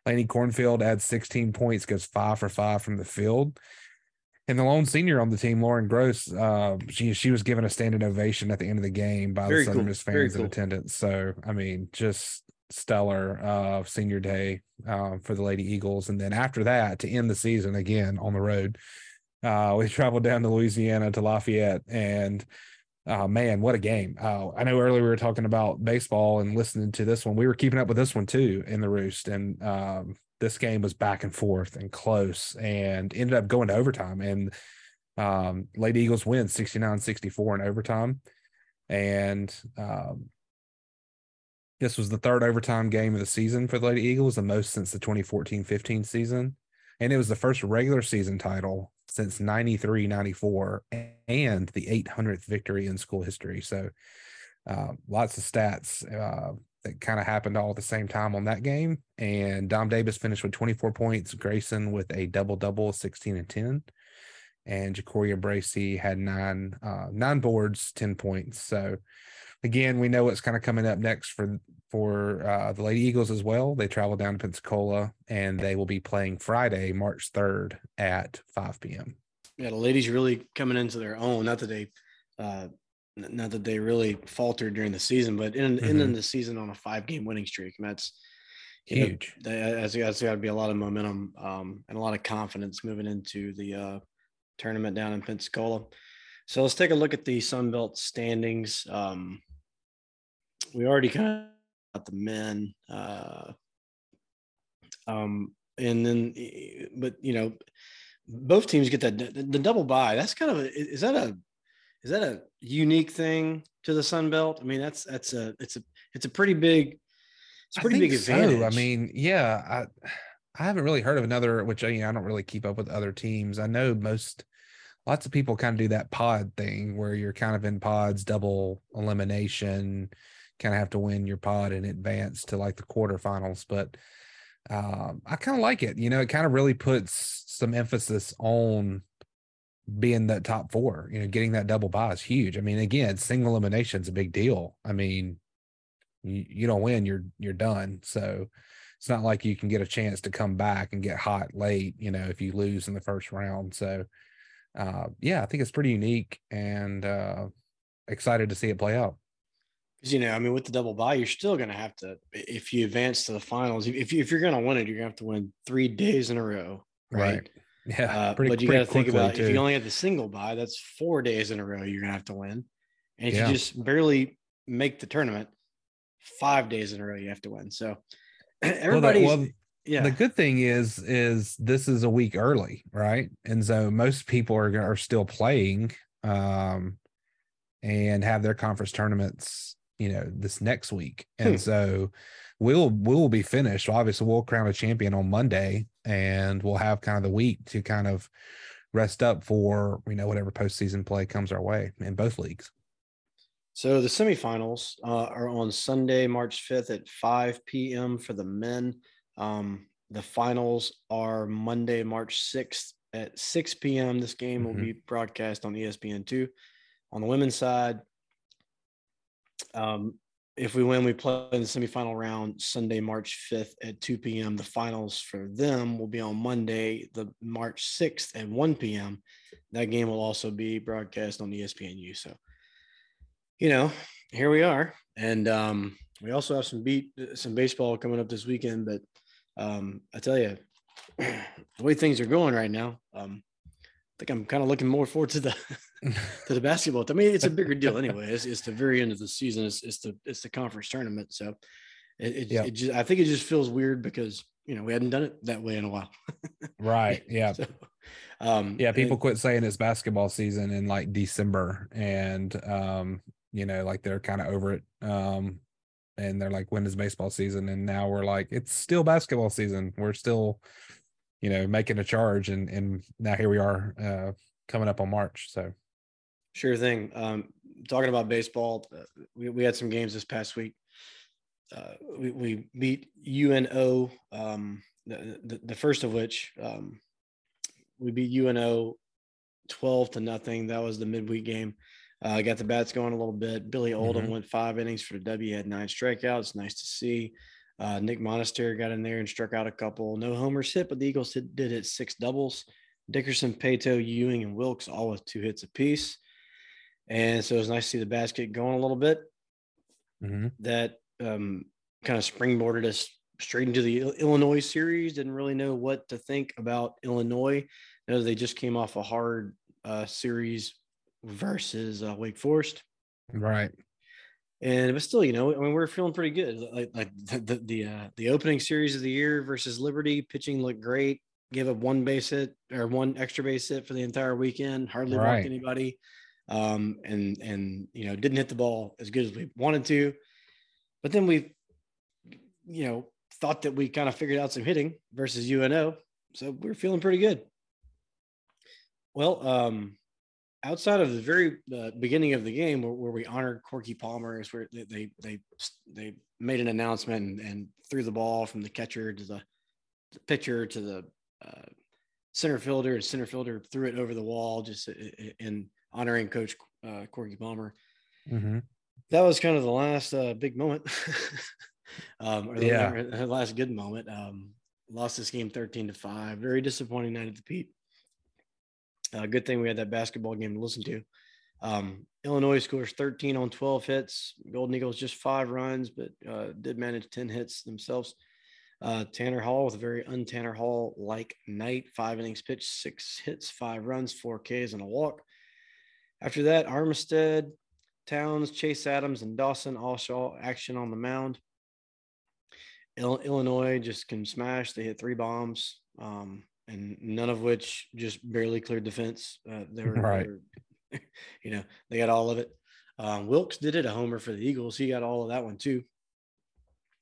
Laney Cornfield adds 16 points, goes five for five from the field. And the lone senior on the team, Lauren Gross, uh, she she was given a standing ovation at the end of the game by Very the Southern cool. Miss fans in attendance. So I mean, just stellar uh, senior day uh, for the Lady Eagles. And then after that, to end the season again on the road, uh, we traveled down to Louisiana to Lafayette, and uh, man, what a game! Uh, I know earlier we were talking about baseball and listening to this one. We were keeping up with this one too in the roost, and um, this game was back and forth and close, and ended up going to overtime. And um, Lady Eagles win 69-64 in overtime, and um, this was the third overtime game of the season for the Lady Eagles, the most since the 2014-15 season and it was the first regular season title since 93 94 and the 800th victory in school history. So uh, lots of stats uh, that kind of happened all at the same time on that game. And dom davis finished with 24 points grayson with a double double 16 and 10 and jacoria bracey had nine uh, nine boards 10 points. So again, we know what's kind of coming up next for for uh, the Lady Eagles as well. They travel down to Pensacola and they will be playing Friday, March third at five p.m. Yeah, the ladies really coming into their own. Not that they, uh, not that they really faltered during the season, but in mm-hmm. in the season on a five game winning streak, and that's huge. Know, that's, that's got to be a lot of momentum um, and a lot of confidence moving into the uh, tournament down in Pensacola. So let's take a look at the Sun Belt standings. Um, we already kind of the men. Uh, um, and then, but you know, both teams get that the, double bye. That's kind of a, is that a is that a unique thing to the Sun Belt? I mean, that's that's a it's a it's a pretty big it's a pretty big advantage. So. I mean, yeah, I I haven't really heard of another, which you know, I don't really keep up with other teams. I know most lots of people kind of do that pod thing where you're kind of in pods, double elimination, kind of have to win your pod in advance to like the quarterfinals. But um, I kind of like it. You know, it kind of really puts some emphasis on being that top four. You know, getting that double bye is huge. I mean, again, single elimination is a big deal. I mean, you, you don't win, you're you're done. So it's not like you can get a chance to come back and get hot late. You know, if you lose in the first round. So uh, yeah, I think it's pretty unique and uh, excited to see it play out. You know, I mean, with the double bye, you're still going to have to, if you advance to the finals, if you, if you're going to win it, you're going to have to win three days in a row, right? right. Yeah, uh, pretty, but you got to think about too. if you only have the single bye, that's four days in a row you're going to have to win, and if yeah. you just barely make the tournament, five days in a row you have to win. So everybody. Well, well, yeah. The good thing is, is this is a week early, right? And so most people are are still playing, um, and have their conference tournaments, you know, this next week. And hmm. so we'll we'll be finished. Obviously, we'll crown a champion on Monday, and we'll have kind of the week to kind of rest up for you know whatever postseason play comes our way in both leagues. So the semifinals uh, are on Sunday, March 5th at 5 p.m. for the men. Um, the finals are Monday, March 6th at 6 p.m. This game mm-hmm. will be broadcast on ESPN2. On the women's side, um, if we win, we play in the semifinal round Sunday, March 5th at 2 p.m. The finals for them will be on Monday, the March 6th at 1 p.m. That game will also be broadcast on ESPNU. So, you know, here we are. And um, we also have some beat some baseball coming up this weekend, but um, I tell you, the way things are going right now, um, I think I'm kind of looking more forward to the to the basketball. I mean, it's a bigger deal anyway. It's, it's the very end of the season. It's, it's the it's the conference tournament. So it, it, yeah. it just I think it just feels weird because you know we hadn't done it that way in a while. right. Yeah. So, um, yeah. People quit saying it's basketball season in like December, and um, you know, like they're kind of over it. Um, and they're like, when is baseball season? And now we're like, it's still basketball season. We're still, you know, making a charge, and and now here we are, uh, coming up on March. So, sure thing. Um, talking about baseball, uh, we we had some games this past week. Uh, we, we beat UNO, um, the, the, the first of which um, we beat UNO 12 to nothing. That was the midweek game. Uh, got the bats going a little bit. Billy Oldham mm-hmm. went five innings for the W, had nine strikeouts. Nice to see. Uh, Nick Monistere got in there and struck out a couple. No homers hit, but the Eagles did, did hit six doubles. Dickerson, Paetow, Ewing, and Wilks all with two hits apiece. And so it was nice to see the basket going a little bit. Mm-hmm. That um, kind of springboarded us straight into the Illinois series. Didn't really know what to think about Illinois. You know, they just came off a hard uh, series versus uh, Wake Forest. Right. And but still, you know, I mean, we're feeling pretty good. Like like the the the, uh, the opening series of the year versus Liberty, pitching looked great. Gave up one base hit or one extra base hit for the entire weekend. Hardly right. walked anybody, um, and and you know didn't hit the ball as good as we wanted to. But then we, you know, thought that we kind of figured out some hitting versus UNO, so we're feeling pretty good. Well, um, outside of the very uh, beginning of the game where, where, we honored Corky Palmer is where they, they, they, they made an announcement and, and, threw the ball from the catcher to the, the pitcher to the uh, center fielder and center fielder threw it over the wall just in honoring coach uh, Corky Palmer. Mm-hmm. That was kind of the last uh, big moment. um, or the, yeah. last good moment. Um, lost this game 13 to five, very disappointing night at the Pete. Uh, good thing we had that basketball game to listen to. Um, Illinois scores 13 on 12 hits. Golden Eagles just five runs, but uh, did manage 10 hits themselves. Uh, Tanner Hall with a very un-Tanner Hall like night. Five innings pitched, six hits, five runs, four Ks, and a walk. After that, Armistead, Towns, Chase Adams, and Dawson all saw action on the mound. Illinois just can smash. They hit three bombs. Um, and none of which just barely cleared the fence. Uh, they were, right. They were, you know, they got all of it. Um, Wilks did it a homer for the Eagles. He got all of that one too.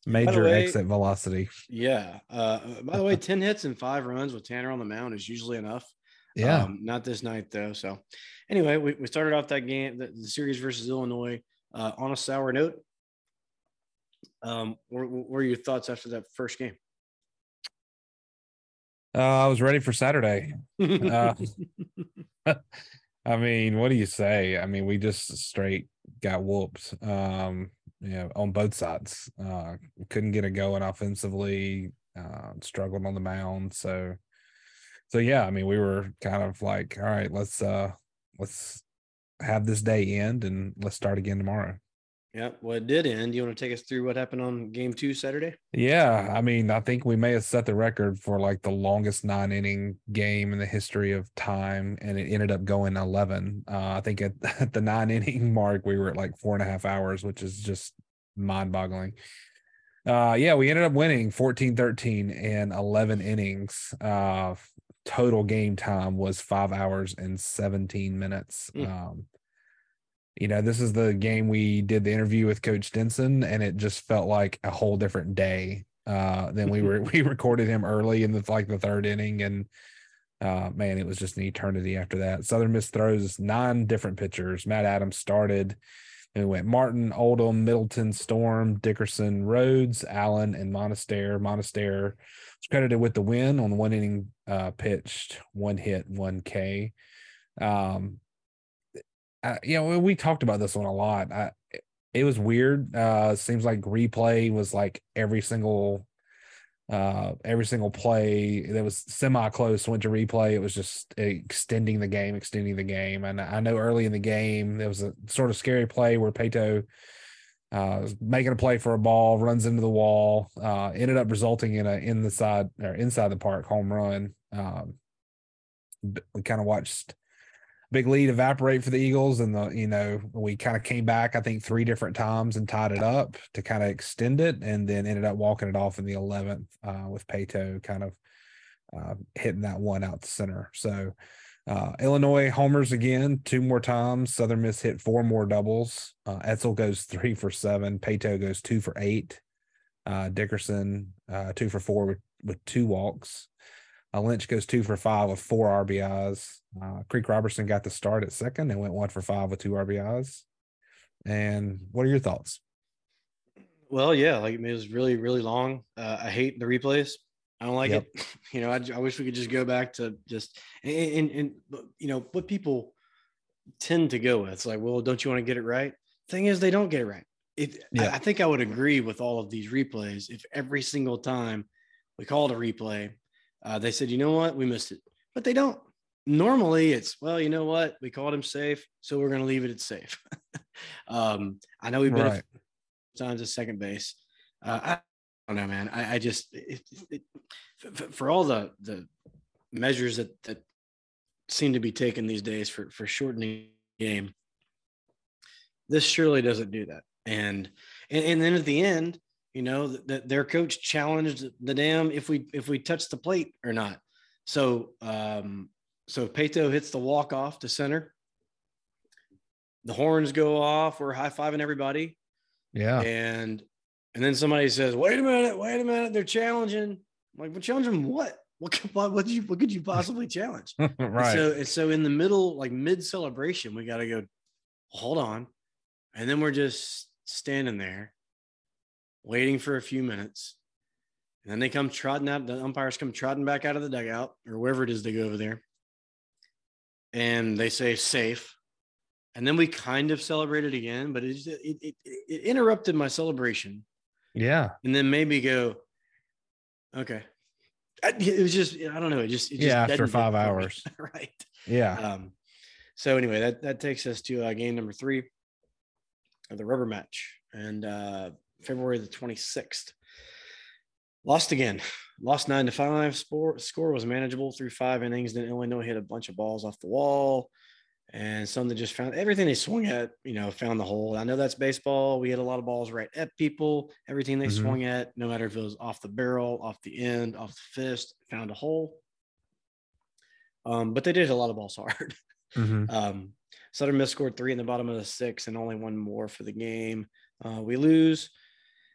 Major way, exit velocity. Yeah. Uh, by the way, 10 hits and five runs with Tanner on the mound is usually enough. Yeah. Um, not this night though. So anyway, we, we started off that game, the, the series versus Illinois, uh, on a sour note. Um, what, what were your thoughts after that first game? Uh, I was ready for Saturday. Uh, I mean, what do you say? I mean, we just straight got whooped. Um, you know, on both sides. Uh, couldn't get it going offensively. Uh, struggled on the mound. So, so yeah. I mean, we were kind of like, all right, let's uh, let's have this day end and let's start again tomorrow. yeah, well, it did end. You want to take us through what happened on game two Saturday? Yeah, I mean, I think we may have set the record for like the longest nine inning game in the history of time, and it ended up going 11. Uh, I think at, at the nine inning mark, we were at like four and a half hours, which is just mind boggling. Uh, yeah, we ended up winning 14 13 and 11 innings. Uh, total game time was five hours and 17 minutes. Mm. Um, you know, this is the game we did the interview with Coach Denson, and it just felt like a whole different day. Uh, than we were we recorded him early in the like the third inning, and uh, man, it was just an eternity after that. Southern Miss throws nine different pitchers. Matt Adams started. And we went Martin, Oldham, Middleton, Storm, Dickerson, Rhodes, Allen, and Monistere. Monistere was credited with the win on one inning uh, pitched, one hit, one K. Um, uh, you know, we talked about this one a lot. I, it was weird. Uh, seems like replay was like every single, uh, every single play that was semi close went to replay. It was just extending the game, extending the game. And I know early in the game there was a sort of scary play where Paetow uh, making a play for a ball, runs into the wall, uh, ended up resulting in a in the side or inside the park home run. Um, we kind of watched big lead evaporate for the Eagles, and the you know we kind of came back I think three different times and tied it up to kind of extend it, and then ended up walking it off in the eleventh uh, with Paetow kind of uh, hitting that one out the center. So uh, Illinois homers again two more times. Southern Miss hit four more doubles. Uh, Etzel goes three for seven. Paetow goes two for eight. Uh, Dickerson uh, two for four with, with two walks. Uh, Lynch goes two for five with four RBIs. Uh, Creek Robertson got the start at second and went one for five with two RBIs. And what are your thoughts? Well, yeah, like I mean, it was really, really long. I hate the replays. I don't like Yep. it. You know, I, I wish we could just go back to just and, and, and you know what people tend to go with. It's like, well, don't you want to get it right? Thing is, they don't get it right. If I, I think I would agree with all of these replays if every single time we called a replay, uh, they said, you know what, we missed it, but they don't. Normally, it's well, you know what, we called him safe, so we're going to leave it at safe. um, I know we've been Right. times at second base. Uh, I don't know, man. I, I just it, it, for, all the the measures that that seem to be taken these days for for shortening the game, this surely doesn't do that. And and, and then at the end, you know, that their coach challenged the damn if we if we touch the plate or not. So um so Paetow hits the walk off to center. The horns go off. We're high fiving everybody Yeah. and and then somebody says, "Wait a minute, wait a minute, they're challenging." I'm like, "Well, challenging what? What could, what, what, did you, what could you possibly challenge?" And right. So and so in the middle, like mid celebration, we got to go. Hold on, and then we're just standing there, waiting for a few minutes, and then they come trotting out. The umpires come trotting back out of the dugout or wherever it is they go over there, and they say safe. And then we kind of celebrated again, but it, just- it, it, it interrupted my celebration yeah. and then maybe go, okay. I- It was just, I don't know. It just, it just Yeah, after five hours. right. Yeah. Um, so anyway, that, that takes us to uh, game number three of the rubber match and uh, February the 26th. Lost again, lost nine to five. Score, score was manageable through five innings. Then Illinois hit a bunch of balls off the wall and some that just found everything they swung at, you know, found the hole. I know that's baseball. We hit a lot of balls right at people. Everything they Mhm. swung at, no matter if it was off the barrel, off the end, off the fist, found a hole. Um, but they did a lot of balls hard. Mhm. Um, Southern Miss scored three in the bottom of the six and only one more for the game. Uh, we lose.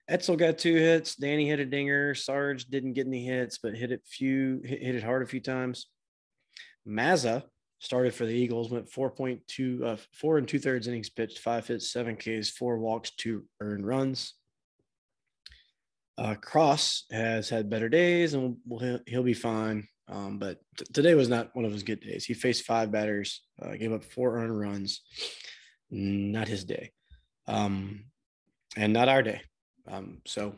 Etzel got two hits. Danny hit a dinger. Sarge didn't get any hits, but hit it few hit, hit it hard a few times. Mazza started for the Eagles, went 4.2, uh, four and two thirds innings pitched, five hits, seven Ks, four walks, two earned runs. Uh, Cross has had better days and will he'll, he'll be fine. Um, but t- today was not one of his good days. He faced five batters, uh, gave up four earned runs. Not his day, um, and not our day. Um, so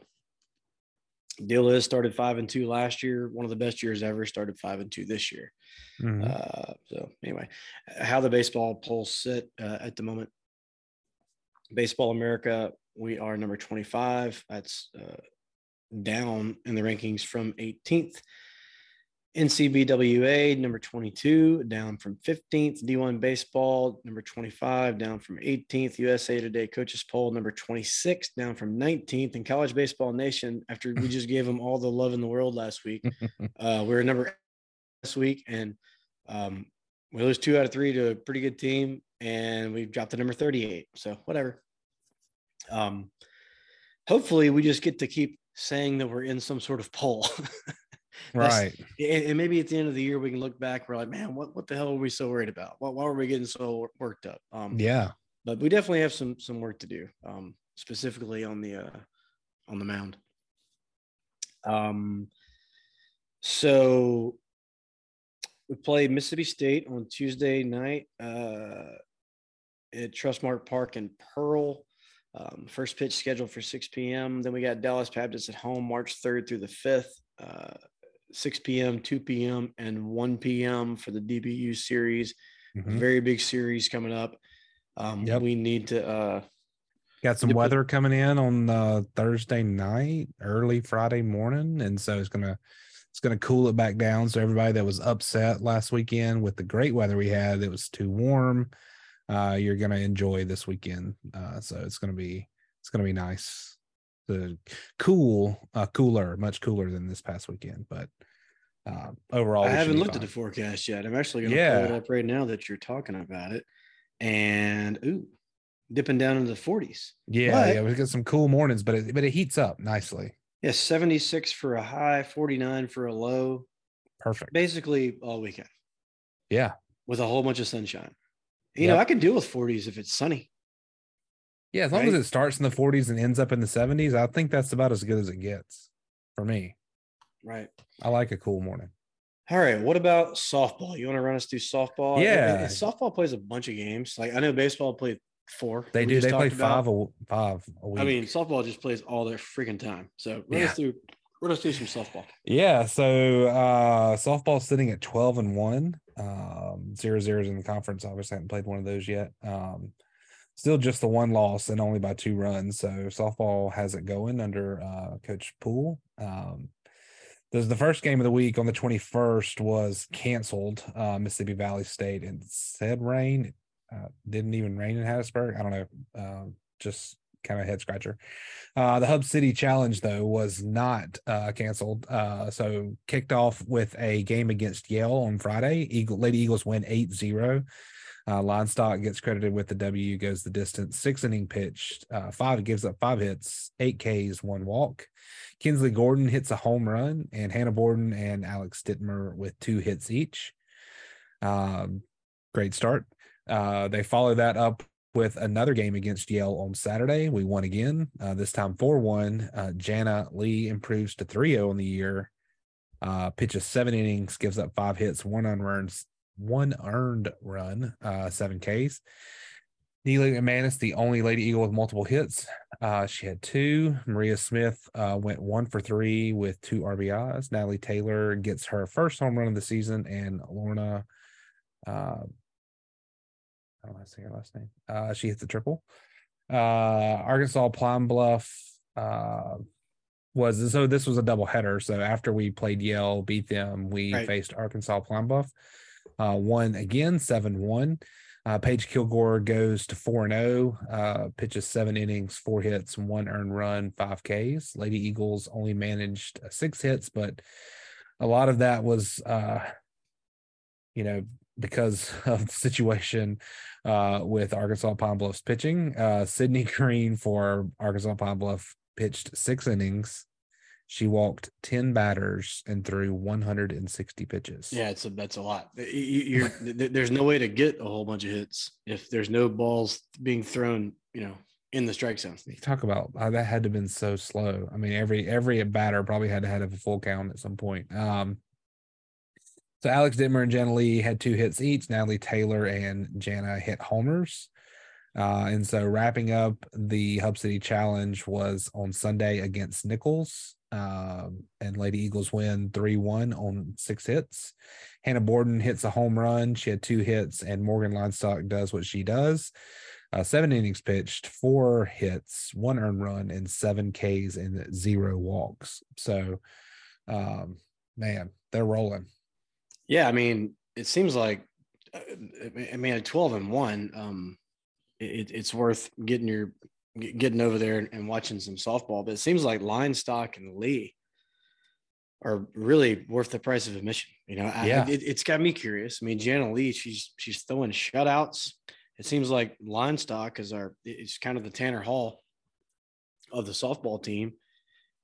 deal is started five and two last year, one of the best years ever. Started five and two this year. Mhm. Uh, so anyway, how the baseball polls sit uh, at the moment. Baseball America, we are number 25. That's uh, down in the rankings from 18th. NCBWA number 22 down from 15th. D1 baseball number 25 down from 18th. USA Today coaches poll number 26 down from 19th. And College Baseball Nation, after we just gave them all the love in the world last week, uh, we are number this week, and um, we lose two out of three to a pretty good team, and we dropped to number 38. So whatever. Um, hopefully, we just get to keep saying that we're in some sort of poll. Right. and, and maybe at the end of the year, we can look back. We're like, man, what, what the hell were we so worried about? Why, why were we getting so worked up? Um, Yeah. but we definitely have some some work to do, um, specifically on the uh, on the mound. Um, so we play Mississippi State on Tuesday night uh, at Trustmark Park in Pearl. Um, first pitch scheduled for 6 p.m. Then we got Dallas Baptist at home March 3rd through the 5th, uh, 6 p.m., 2 p.m., and 1 p.m. for the DBU series. Mhm. Very big series coming up. Um, Yep. We need to. Uh, Got some Dep- weather coming in on uh, Thursday night, early Friday morning, and so it's gonna it's gonna cool it back down. So everybody that was upset last weekend with the great weather we had, it was too warm. Uh, you're gonna enjoy this weekend. Uh, so it's gonna be it's gonna be nice. The cool, uh, cooler, much cooler than this past weekend, but uh, overall, I haven't looked at the forecast yet. I'm actually going to pull it up right now that you're talking about it, and ooh, dipping down into the 40s. Yeah, but- yeah, we got some cool mornings, but it but it heats up nicely. Yeah, 76 for a high, 49 for a low. Perfect. Basically all weekend Yeah. with a whole bunch of sunshine. You know, I can deal with 40s if it's sunny. Yeah, as long as it starts in the 40s and ends up in the 70s, I think that's about as good as it gets for me. Right. I like a cool morning. All right. What about softball? You want to run us through softball? And- Yeah. and softball plays a bunch of games. Like I know baseball played four. They do. They play about. five a five a week. I mean, softball just plays all their freaking time. So run Yeah. us through run us through some softball. yeah. So uh softball sitting at 12 and one. Um, zero zeros in the conference. Obviously, haven't played one of those yet. Um, still just the one loss and only by two runs. So softball has it going under uh Coach Poole. Um, there's the first game of the week on the 21st was canceled. Uh, Mississippi Valley State and said rain. Uh, didn't even rain in Hattiesburg. I don't know. Uh, just kind of head scratcher. Uh, the Hub City Challenge though was not uh, canceled. Uh, so kicked off with a game against Yale on Friday. Eagle Lady Eagles win 8-0. Uh, Leinstock gets credited with the W, goes the distance, six inning pitched, uh, five gives up five hits, eight Ks, one walk. Kinsley Gordon hits a home run, and Hannah Borden and Alex Dittmer with two hits each. Um, great start. Uh, they follow that up with another game against Yale on Saturday. We won again, uh, this time 4 1. Uh, Jana Lee improves to 3 0 in the year, uh, pitches seven innings, gives up five hits, one unearned, one earned run, uh, seven Ks. Neely McManus, the only Lady Eagle with multiple hits. Uh, she had two. Maria Smith went one for three with two RBIs. Natalie Taylor gets her first home run of the season, and Lorna, I don't know how to say her last name. Uh, she hits a triple. Uh, Arkansas Pine Bluff uh, was so this was a double header. So after we played Yale, beat them, we Right. faced Arkansas Pine Bluff. Uh, won again, seven one. Uh, Paige Kilgore goes to 4 and 0, uh, pitches seven innings, four hits, one earned run, five Ks. Lady Eagles only managed six hits, but a lot of that was, uh, you know, because of the situation uh, with Arkansas Pine Bluff's pitching. Uh, Sydney Green for Arkansas Pine Bluff pitched six innings, She walked 10 batters and threw 160 pitches. Yeah, it's a that's a lot. You- there's no way to get a whole bunch of hits if there's no balls being thrown, you know, in the strike zone. You talk about how that had to have been so slow. I mean, every every batter probably had to have a full count at some point. Um, so Alex Ditmer and Jana Lee had two hits each. Natalie Taylor and Jana hit homers. Uh, and so wrapping up the Hub City Challenge was on Sunday against Nichols. Um, and Lady Eagles win 3 1 on six hits. Hannah Borden hits a home run. She had two hits, and Morgan Leinstock does what she does. Uh, seven innings pitched, four hits, one earned run, and seven Ks and zero walks. So, um, man, they're rolling. Yeah, I mean, it seems like, uh, I mean, at 12 and one, um, it, it's worth getting your getting over there and, and watching some softball. But it seems like Leinstock and Lee are really worth the price of admission. You know, I- Yeah. it, it's got me curious. I mean, Jana Lee, she's she's throwing shutouts. It seems like Leinstock is our it's kind of the Tanner Hall of the softball team,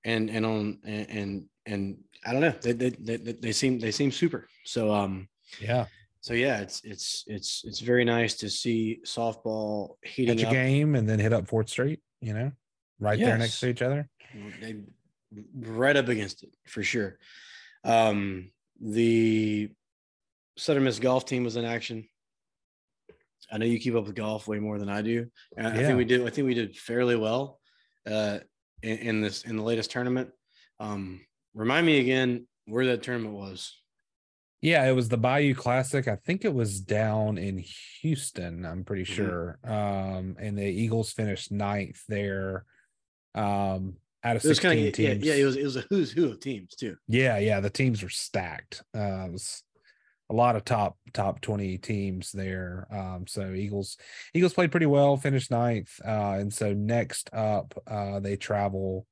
and and on and and, and I don't know they, they they they seem they seem super. So um Yeah. so yeah, it's it's it's it's very nice to see softball heating Catch a up. game and then hit up Fourth Street, you know, right there next to each other. They right up against it for sure. Um, the Southern Miss golf team was in action. I know you keep up with golf way more than I do. And I think we did. I think we did fairly well uh, in, in this in the latest tournament. Um, remind me again where that tournament was. Yeah, it was the Bayou Classic. I think it was down in Houston, I'm pretty Mhm. sure. Um, and the Eagles finished ninth there. Um, out of It was 16 kind of yeah, teams. yeah. It was it was a who's who of teams too. Yeah, yeah, the teams were stacked. Uh, it was a lot of top top 20 teams there. Um, so Eagles Eagles played pretty well, finished ninth. Uh, and so next up, uh, they travel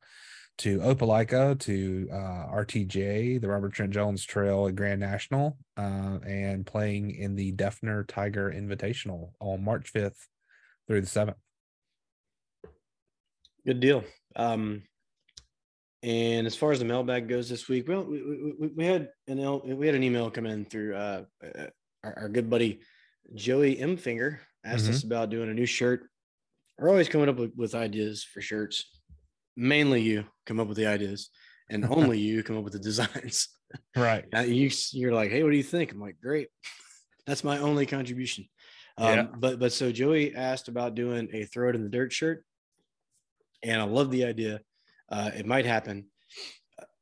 to Opelika to uh, RTJ, the Robert Trent Jones Trail at Grand National, uh, and playing in the Defner Tiger Invitational on March 5th through the 7th. Good deal. Um, and as far as the mailbag goes this week, well, we, we, we- had an we had an email come in through uh, uh, our, our good buddy Joey M. Finger asked us about doing a new shirt. We're always coming up with, with ideas for shirts. Mainly you come up with the ideas, and only you come up with the designs. Right. Now you you're like, hey, what do you think? I'm like, great. That's my only contribution. Um, Yeah. But but so Joey asked about doing a throw it in the dirt shirt, and I love the idea. Uh, it might happen.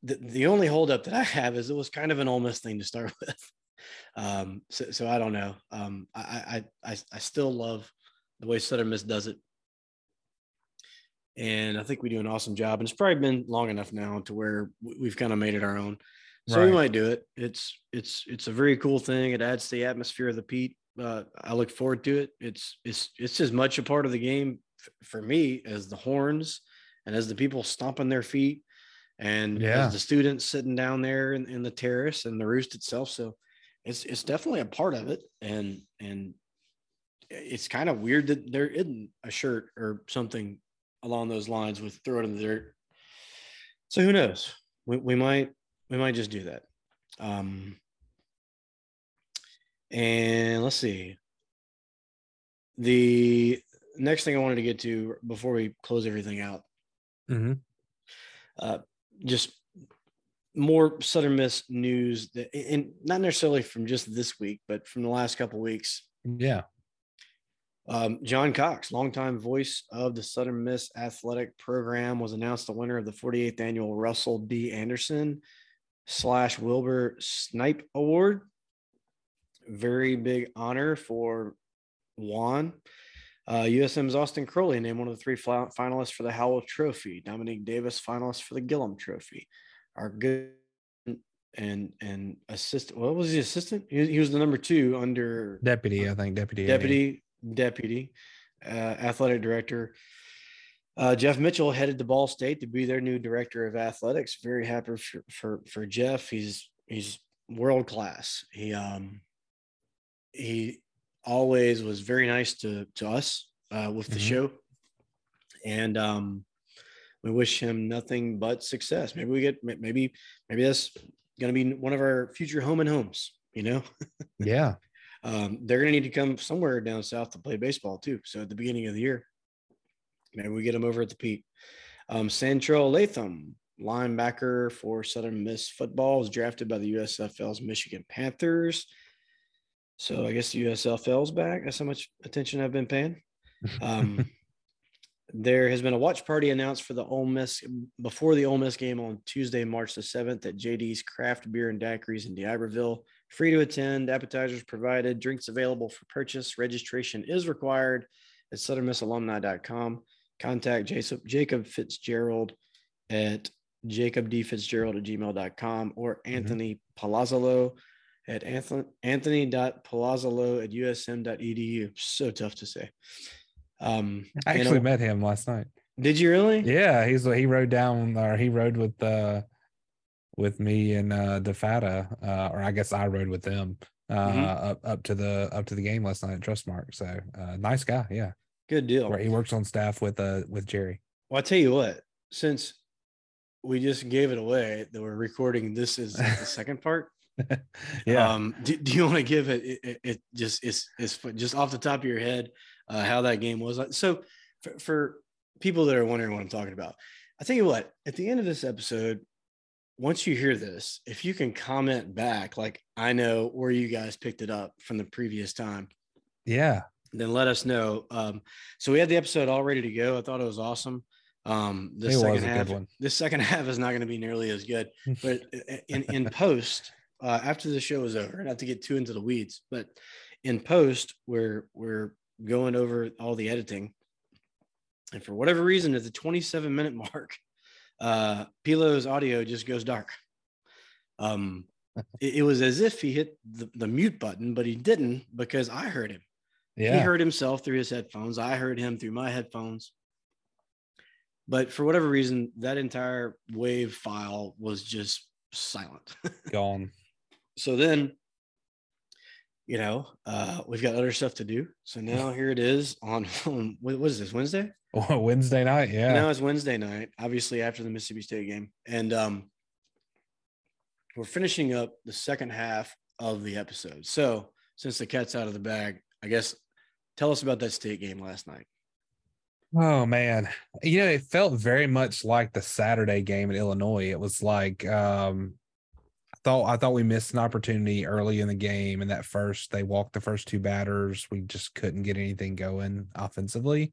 The, the only holdup that I have is it was kind of an Ole Miss thing to start with. Um, so, so I don't know. Um, I, I I I still love the way Southern Miss does it, and I think we do an awesome job. And it's probably been long enough now to where we- we've kind of made it our own. So we might do it. It's it's it's a very cool thing. It adds to the atmosphere of the Pete. Uh, I look forward to it. It's it's it's as much a part of the game f- for me as the horns and as the people stomping their feet and Yeah. as the students sitting down there in, in the terrace and the roost itself. So it's it's definitely a part of it. And and it's kind of weird that there isn't a shirt or something along those lines with throw it in the dirt. So who knows? We, we might we might just do that. Um, and let's see. The next thing I wanted to get to before we close everything out, mm-hmm. uh, just more Southern Miss news that, and not necessarily from just this week, but from the last couple weeks. Yeah. Um, John Cox, longtime voice of the Southern Miss athletic program, was announced the winner of the 48th annual Russell B. Anderson slash Wilbur Snipe Award. Very big honor for Juan. Uh, USM's Austin Crowley named one of the three finalists for the Howell Trophy. Dominique Davis finalist for the Gillum Trophy. Our good and and assistant. What was the assistant? He, he was the number two under Deputy, I think deputy. Deputy deputy uh, athletic director uh, jeff mitchell headed to ball state to be their new director of athletics very happy for for, for jeff he's he's world class he um he always was very nice to to us uh, with the Mhm. show and um we wish him nothing but success. Maybe we get maybe maybe that's going to be one of our future home and homes. You know, Yeah. Um, they're going to need to come somewhere down south to play baseball too. So at the beginning of the year, maybe we get them over at the Pete. Um, Santrell Latham, linebacker for Southern Miss football, was drafted by the USFL's Michigan Panthers. So I guess the USFL's back. That's how much attention I've been paying. Um, there has been a watch party announced for the Ole Miss before the Ole Miss game on Tuesday, March the 7th at JD's Craft Beer and Daiquiris in D'Iberville. Free to attend, appetizers provided, drinks available for purchase. Registration is required at southernmissalumni.com. Contact Jacob, Jacob Fitzgerald at jacobdfitzgerald at gmail.com or Anthony Palazzolo at Anthony, anthony.palazzolo at usm.edu. So tough to say. Um, I actually met him last night. did you really? Yeah, he's he rode down or he rode with uh with me and uh Defata, uh or I guess I rode with them uh Mhm. up up to the up to the game last night at Trustmark. So uh nice guy, yeah. Good deal. Where he works on staff with uh with Jerry. Well, I tell you what, since we just gave it away that we're recording, this is the second part. yeah. Um, do, do you want to give it, it, it, it just it's it's just off the top of your head uh, how that game was? So for, for people that are wondering what I'm talking about, I tell you what, at the end of this episode, once you hear this, if you can comment back, like I know where you guys picked it up from the previous time, yeah. then let us know. Um, so we had the episode all ready to go. I thought it was awesome. Um, the It second half, one. the second half is not going to be nearly as good. But in in post, uh, after the show is over, not to get too into the weeds, but in post, we're we're going over all the editing, and for whatever reason, at the 27 minute mark, uh, Pilo's audio just goes dark. Um, it, it was as if he hit the, the mute button, but he didn't because I heard him. Yeah. He heard himself through his headphones. I heard him through my headphones. But for whatever reason, that entire wave file was just silent. gone. so then, you know, uh, we've got other stuff to do. So now here it is on, on what what is this Wednesday? Wednesday night, yeah. Now it's Wednesday night, obviously after the Mississippi State game, and um, we're finishing up the second half of the episode. So since the cat's out of the bag, I guess tell us about that state game last night. Oh man. You know, it felt very much like the Saturday game in Illinois. It was like um I thought I thought we missed an opportunity early in the game and that first they walked the first two batters. We just couldn't get anything going offensively.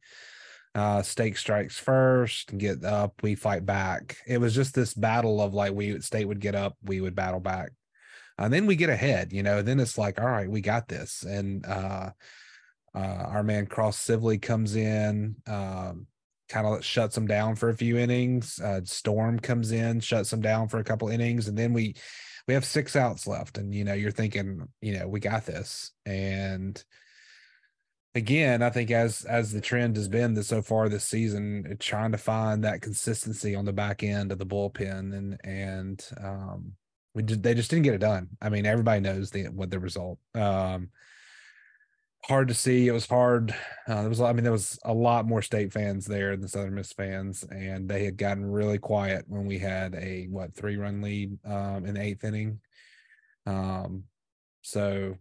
Uh stake strikes first get up, we fight back. It was just this battle of like we state would get up, we would battle back. And then we get ahead, you know, then it's like, all right, we got this. And uh uh, our man Cross Sibley comes in, um, kind of shuts them down for a few innings. Uh, Storm comes in, shuts them down for a couple innings, and then we we have six outs left, and you know you're thinking, you know, we got this. And again, I think as as the trend has been this so far this season, uh, trying to find that consistency on the back end of the bullpen, and and um, we did they just didn't get it done. I mean, everybody knows the what the result. Um, hard to see. It was hard. Uh, there was, I mean, there was a lot more state fans there than Southern Miss fans, and they had gotten really quiet when we had a what three run lead um, in the eighth inning. Um, so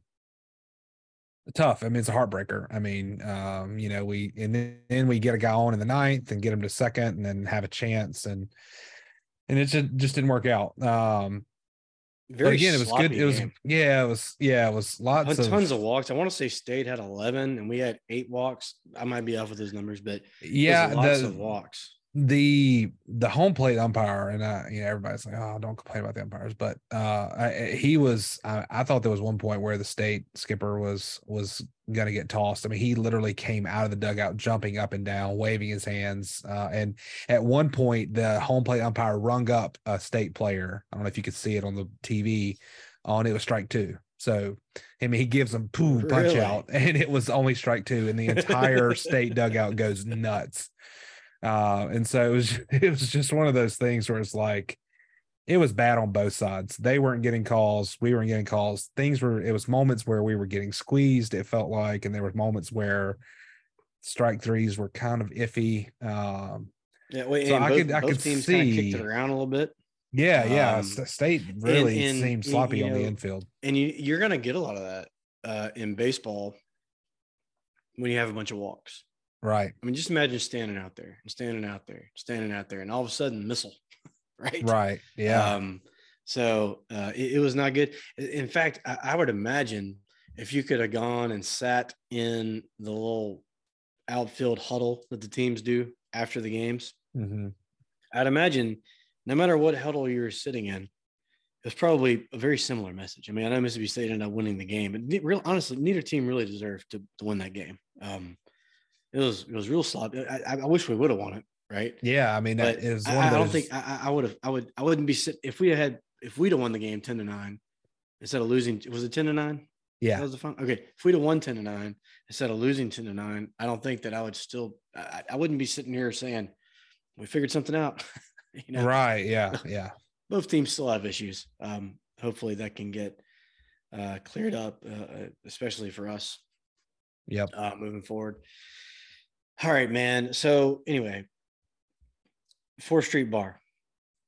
tough. I mean, it's a heartbreaker. I mean, um, you know, we and then, then we get a guy on in the ninth and get him to second, and then have a chance, and and it just just didn't work out. Um, Very but again, it was good. It was game. yeah, it was yeah, it was lots Tons, of tons of walks. I want to say State had 11 and we had eight walks. I might be off with those numbers, but yeah, lots the, of walks. The the home plate umpire and I, you know everybody's like oh don't complain about the umpires but uh I, he was I, I thought there was one point where the state skipper was was gonna get tossed i mean he literally came out of the dugout jumping up and down waving his hands uh and at one point the home plate umpire rung up a state player i don't know if you could see it on the tv on it was strike two so I mean, he gives them poo punch Really? out, and it was only strike two, and the entire state dugout goes nuts. Uh, and so it was it was just one of those things where it's like it was bad on both sides. They weren't getting calls, we weren't getting calls. Things were it was moments where we were getting squeezed, it felt like, and there were moments where strike threes were kind of iffy. Um, Yeah, wait, So and I both, could- I could teams of kicked it around a little bit. Yeah, yeah. Um, State really and, seemed sloppy you on the infield. and you you're gonna get a lot of that uh, in baseball when you have a bunch of walks. Right. I mean, just imagine standing out there, standing out there, standing out there, and all of a sudden missile, right? Right. Yeah. Um, so uh, it, it was not good. In fact, I, I would imagine if you could have gone and sat in the little outfield huddle that the teams do after the games, hmm I'd imagine no matter what huddle you were sitting in, it's probably a very similar message. I mean, I know Mississippi State ended up winning the game, but ne- real honestly, neither team really deserved to, to win that game. Um, it was it was real sloppy. I, I, I wish we would have won it, right? Yeah. I mean, that is I, one I of those. don't think I, I- I would have. I would. I wouldn't be sit if we had if we'd have won the game ten to nine instead of losing. Was it ten to nine? Yeah, That was the fun. Okay, if we'd have won ten to nine instead of losing ten to nine, I don't think that I would still. I, I wouldn't be sitting here saying we figured something out. you know, Right. Yeah. Yeah. both teams still have issues. Um, hopefully that can get uh, cleared up, uh, especially for us Yep. uh, moving forward. All right, man. So anyway, Fourth Street Bar,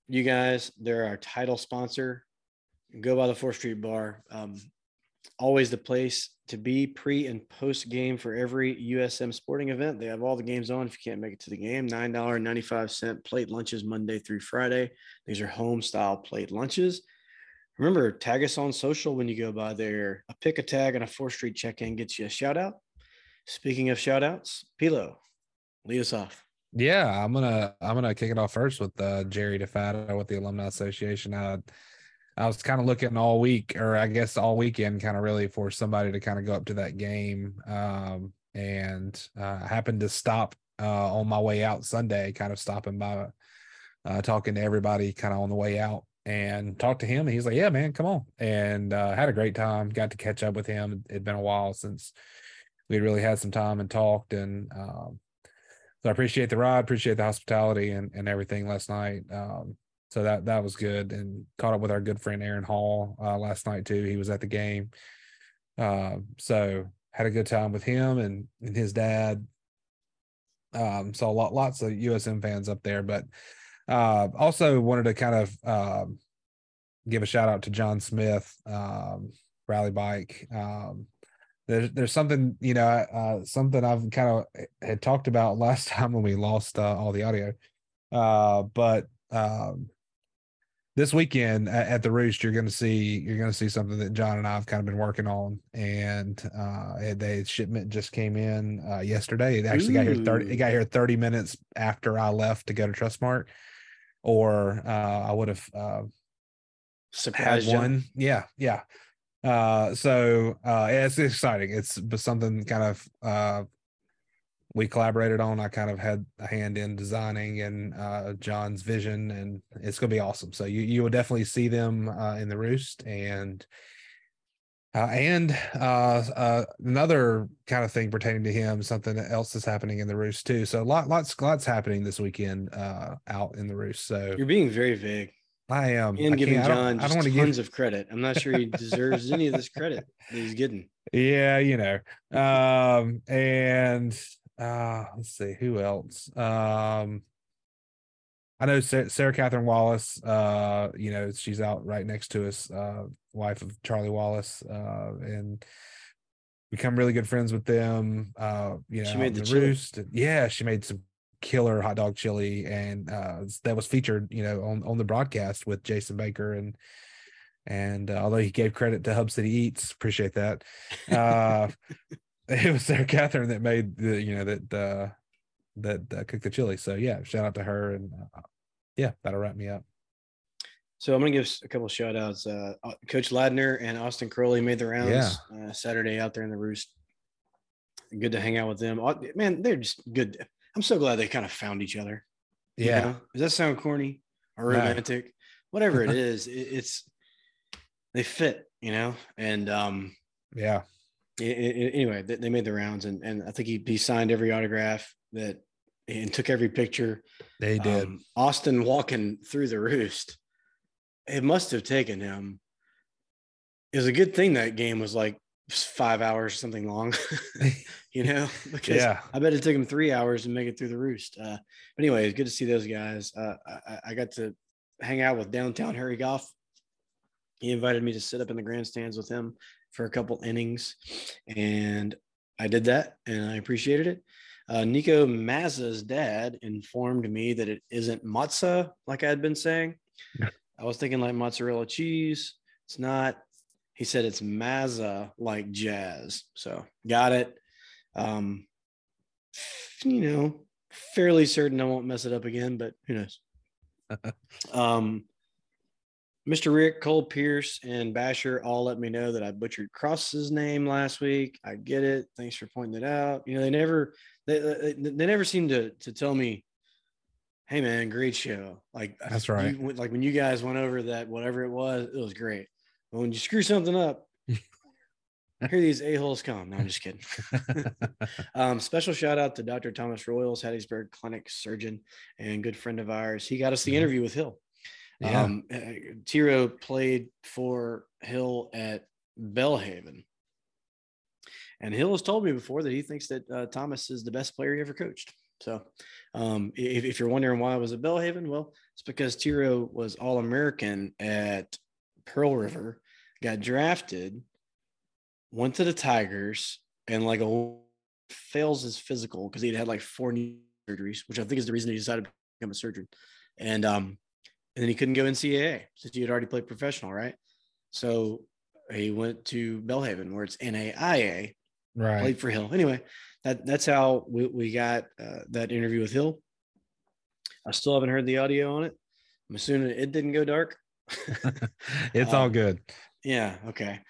you guys, they're our title sponsor. Go by the Fourth Street Bar. Um, always the place to be pre and post game for every USM sporting event. They have all the games on. If you can't make it to the game, nine dollar and ninety five cent plate lunches Monday through Friday. These are home style plate lunches. Remember, tag us on social when you go by there. A pick a tag and a Fourth Street check in gets you a shout out. Speaking of shout outs, Pilo, lead us off. Yeah, I'm gonna I'm gonna kick it off first with uh, Jerry DeFatta with the Alumni Association. I I was kind of looking all week, or I guess all weekend, kind of really for somebody to kind of go up to that game, um, and uh, happened to stop uh, on my way out Sunday, kind of stopping by, uh, talking to everybody, kind of on the way out, and talked to him. And he's like, "Yeah, man, come on," and uh, had a great time. Got to catch up with him. It'd been a while since we really had some time and talked, and um, so I appreciate the ride, appreciate the hospitality and, and everything last night. Um, so that that was good, and caught up with our good friend Aaron Hall uh, last night too. He was at the game, uh, so had a good time with him and and his dad. Um, so a lot lots of USM fans up there, but uh, also wanted to kind of um, give a shout out to John Smith, um, Rally Bike. Um, there's there's something you know uh, something I've kind of had talked about last time when we lost uh, all the audio, uh, but um, this weekend at, at the Roost you're going to see you're going to see something that John and I've kind of been working on, and uh, the shipment just came in uh, yesterday. It actually got here thirty. It got here thirty minutes after I left to go to Trustmark, or uh, I would have uh, had Surprise one. Yeah, yeah. Uh, so uh, yeah, it's exciting. It's something kind of uh, we collaborated on. I kind of had a hand in designing and uh, John's vision, and it's going to be awesome. So you you will definitely see them uh, in the roost and. Uh, and uh, uh, another kind of thing pertaining to him, something else is happening in the roost too. So lot, lots, lots happening this weekend uh, out in the roost. So You're being very vague I am and I giving I don't- John I just don't want to tons give of credit. I'm not sure he deserves any of this credit that he's getting. Yeah, you know. Um and uh let's see who else. Um I know Sarah, Catherine Wallace, uh, you know, she's out right next to us, uh, wife of Charlie Wallace, uh, and become really good friends with them. Uh, you know, She made in the roost. Yeah, she made some killer hot dog chili, and uh, that was featured, you know, on on the broadcast with Jason Baker and and uh, although he gave credit to Hub City Eats, appreciate that. Uh, it was Sarah Catherine that made the, you know, that uh, that uh, cooked the chili. So yeah, shout out to her, and uh, yeah, that'll wrap me up. So I'm gonna give a couple of shout outs. Uh, uh, Coach Ladner and Austin Crowley made the rounds uh, Saturday out there in the roost. Good to hang out with them. Man, they're just good. I'm so glad they kind of found each other. you Yeah, know? Does that sound corny or No. romantic? Whatever it is, it, it's they fit, you know. And um, yeah, i- i- i- anyway, they, they made the rounds, and and I think he, he signed every autograph that and took every picture. they did. Um, Austin walking through the roost. It must have taken him. It was a good thing that game was like five hours, or something long, you know, because Yeah. I bet it took him three hours to make it through the roost. Uh, but anyway, it's good to see those guys. Uh, I, I got to hang out with downtown Harry Goff. He invited me to sit up in the grandstands with him for a couple innings, and I did that, and I appreciated it. Uh, Nico Mazza's dad informed me that it isn't matzah like I had been saying. I was thinking like mozzarella cheese. It's not. He said it's Mazza like jazz. So got it. Um, you know, fairly certain I won't mess it up again, but who knows? um, Mr. Rick, Cole Pierce, and Basher all let me know that I butchered Cross's name last week. I get it. Thanks for pointing it out. You know, they never they they, they never seem to to tell me, "Hey, man, great show." Like That's right. you- like when you guys went over that whatever it was, it was great. When you screw something up, here these a holes come. No, I'm just kidding. um, special shout out to Dr. Thomas Royals, Hattiesburg Clinic surgeon and good friend of ours. He got us the Mhm. interview with Hill. Yeah. Um, uh, Tiro played for Hill at Belhaven. And Hill has told me before that he thinks that uh, Thomas is the best player he ever coached. So, um, if, if you're wondering why I was at Belhaven, well, it's because Tiro was All American at Pearl River, got drafted, went to the Tigers, and like a fails his physical because he'd had like four knee surgeries, which I think is the reason he decided to become a surgeon. And um, and then he couldn't go NCAA since he had already played professional, right? So he went to Belhaven, where it's NAIA, right. played for Hill. Anyway, that that's how we, we got uh, that interview with Hill. I still haven't heard the audio on it. I'm assuming it didn't go dark. it's all Um, good. Yeah. Okay.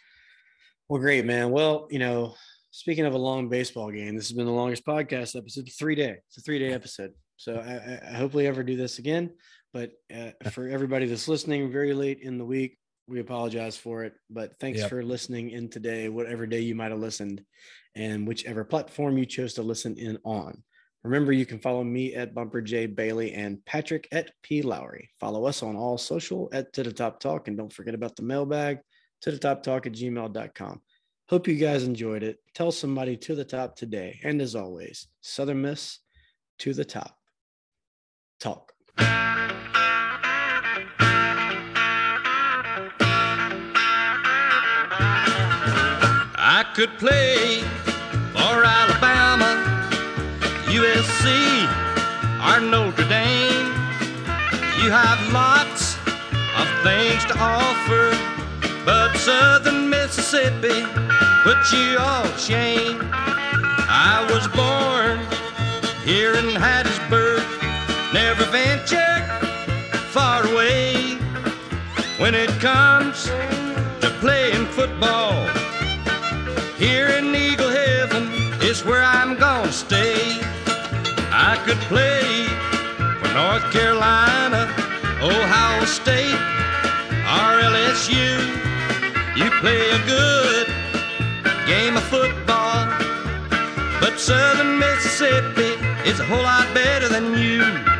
Well, great, man. Well, you know, speaking of a long baseball game, this has been the longest podcast episode, three day. It's a three day episode. So I, I, I hopefully ever do this again. But uh, for everybody that's listening very late in the week, we apologize for it. But thanks Yep. for listening in today, whatever day you might have listened, and whichever platform you chose to listen in on. Remember, you can follow me at Bumper J Bailey and Patrick at P Lowry. Follow us on all social at To the Top Talk. And don't forget about the mailbag to the top talk at gmail.com. Hope you guys enjoyed it. Tell somebody to the top today. And as always, Southern Miss to the top. Talk. I could play USC, or Notre Dame. You have lots of things to offer, but Southern Mississippi put you all to shame. I was born here in Hattiesburg, never ventured far away. When it comes to playing football, here in Eagle Heaven is where I'm gonna stay. I could play for North Carolina, Ohio State, or LSU. You play a good game of football, but Southern Mississippi is a whole lot better than you.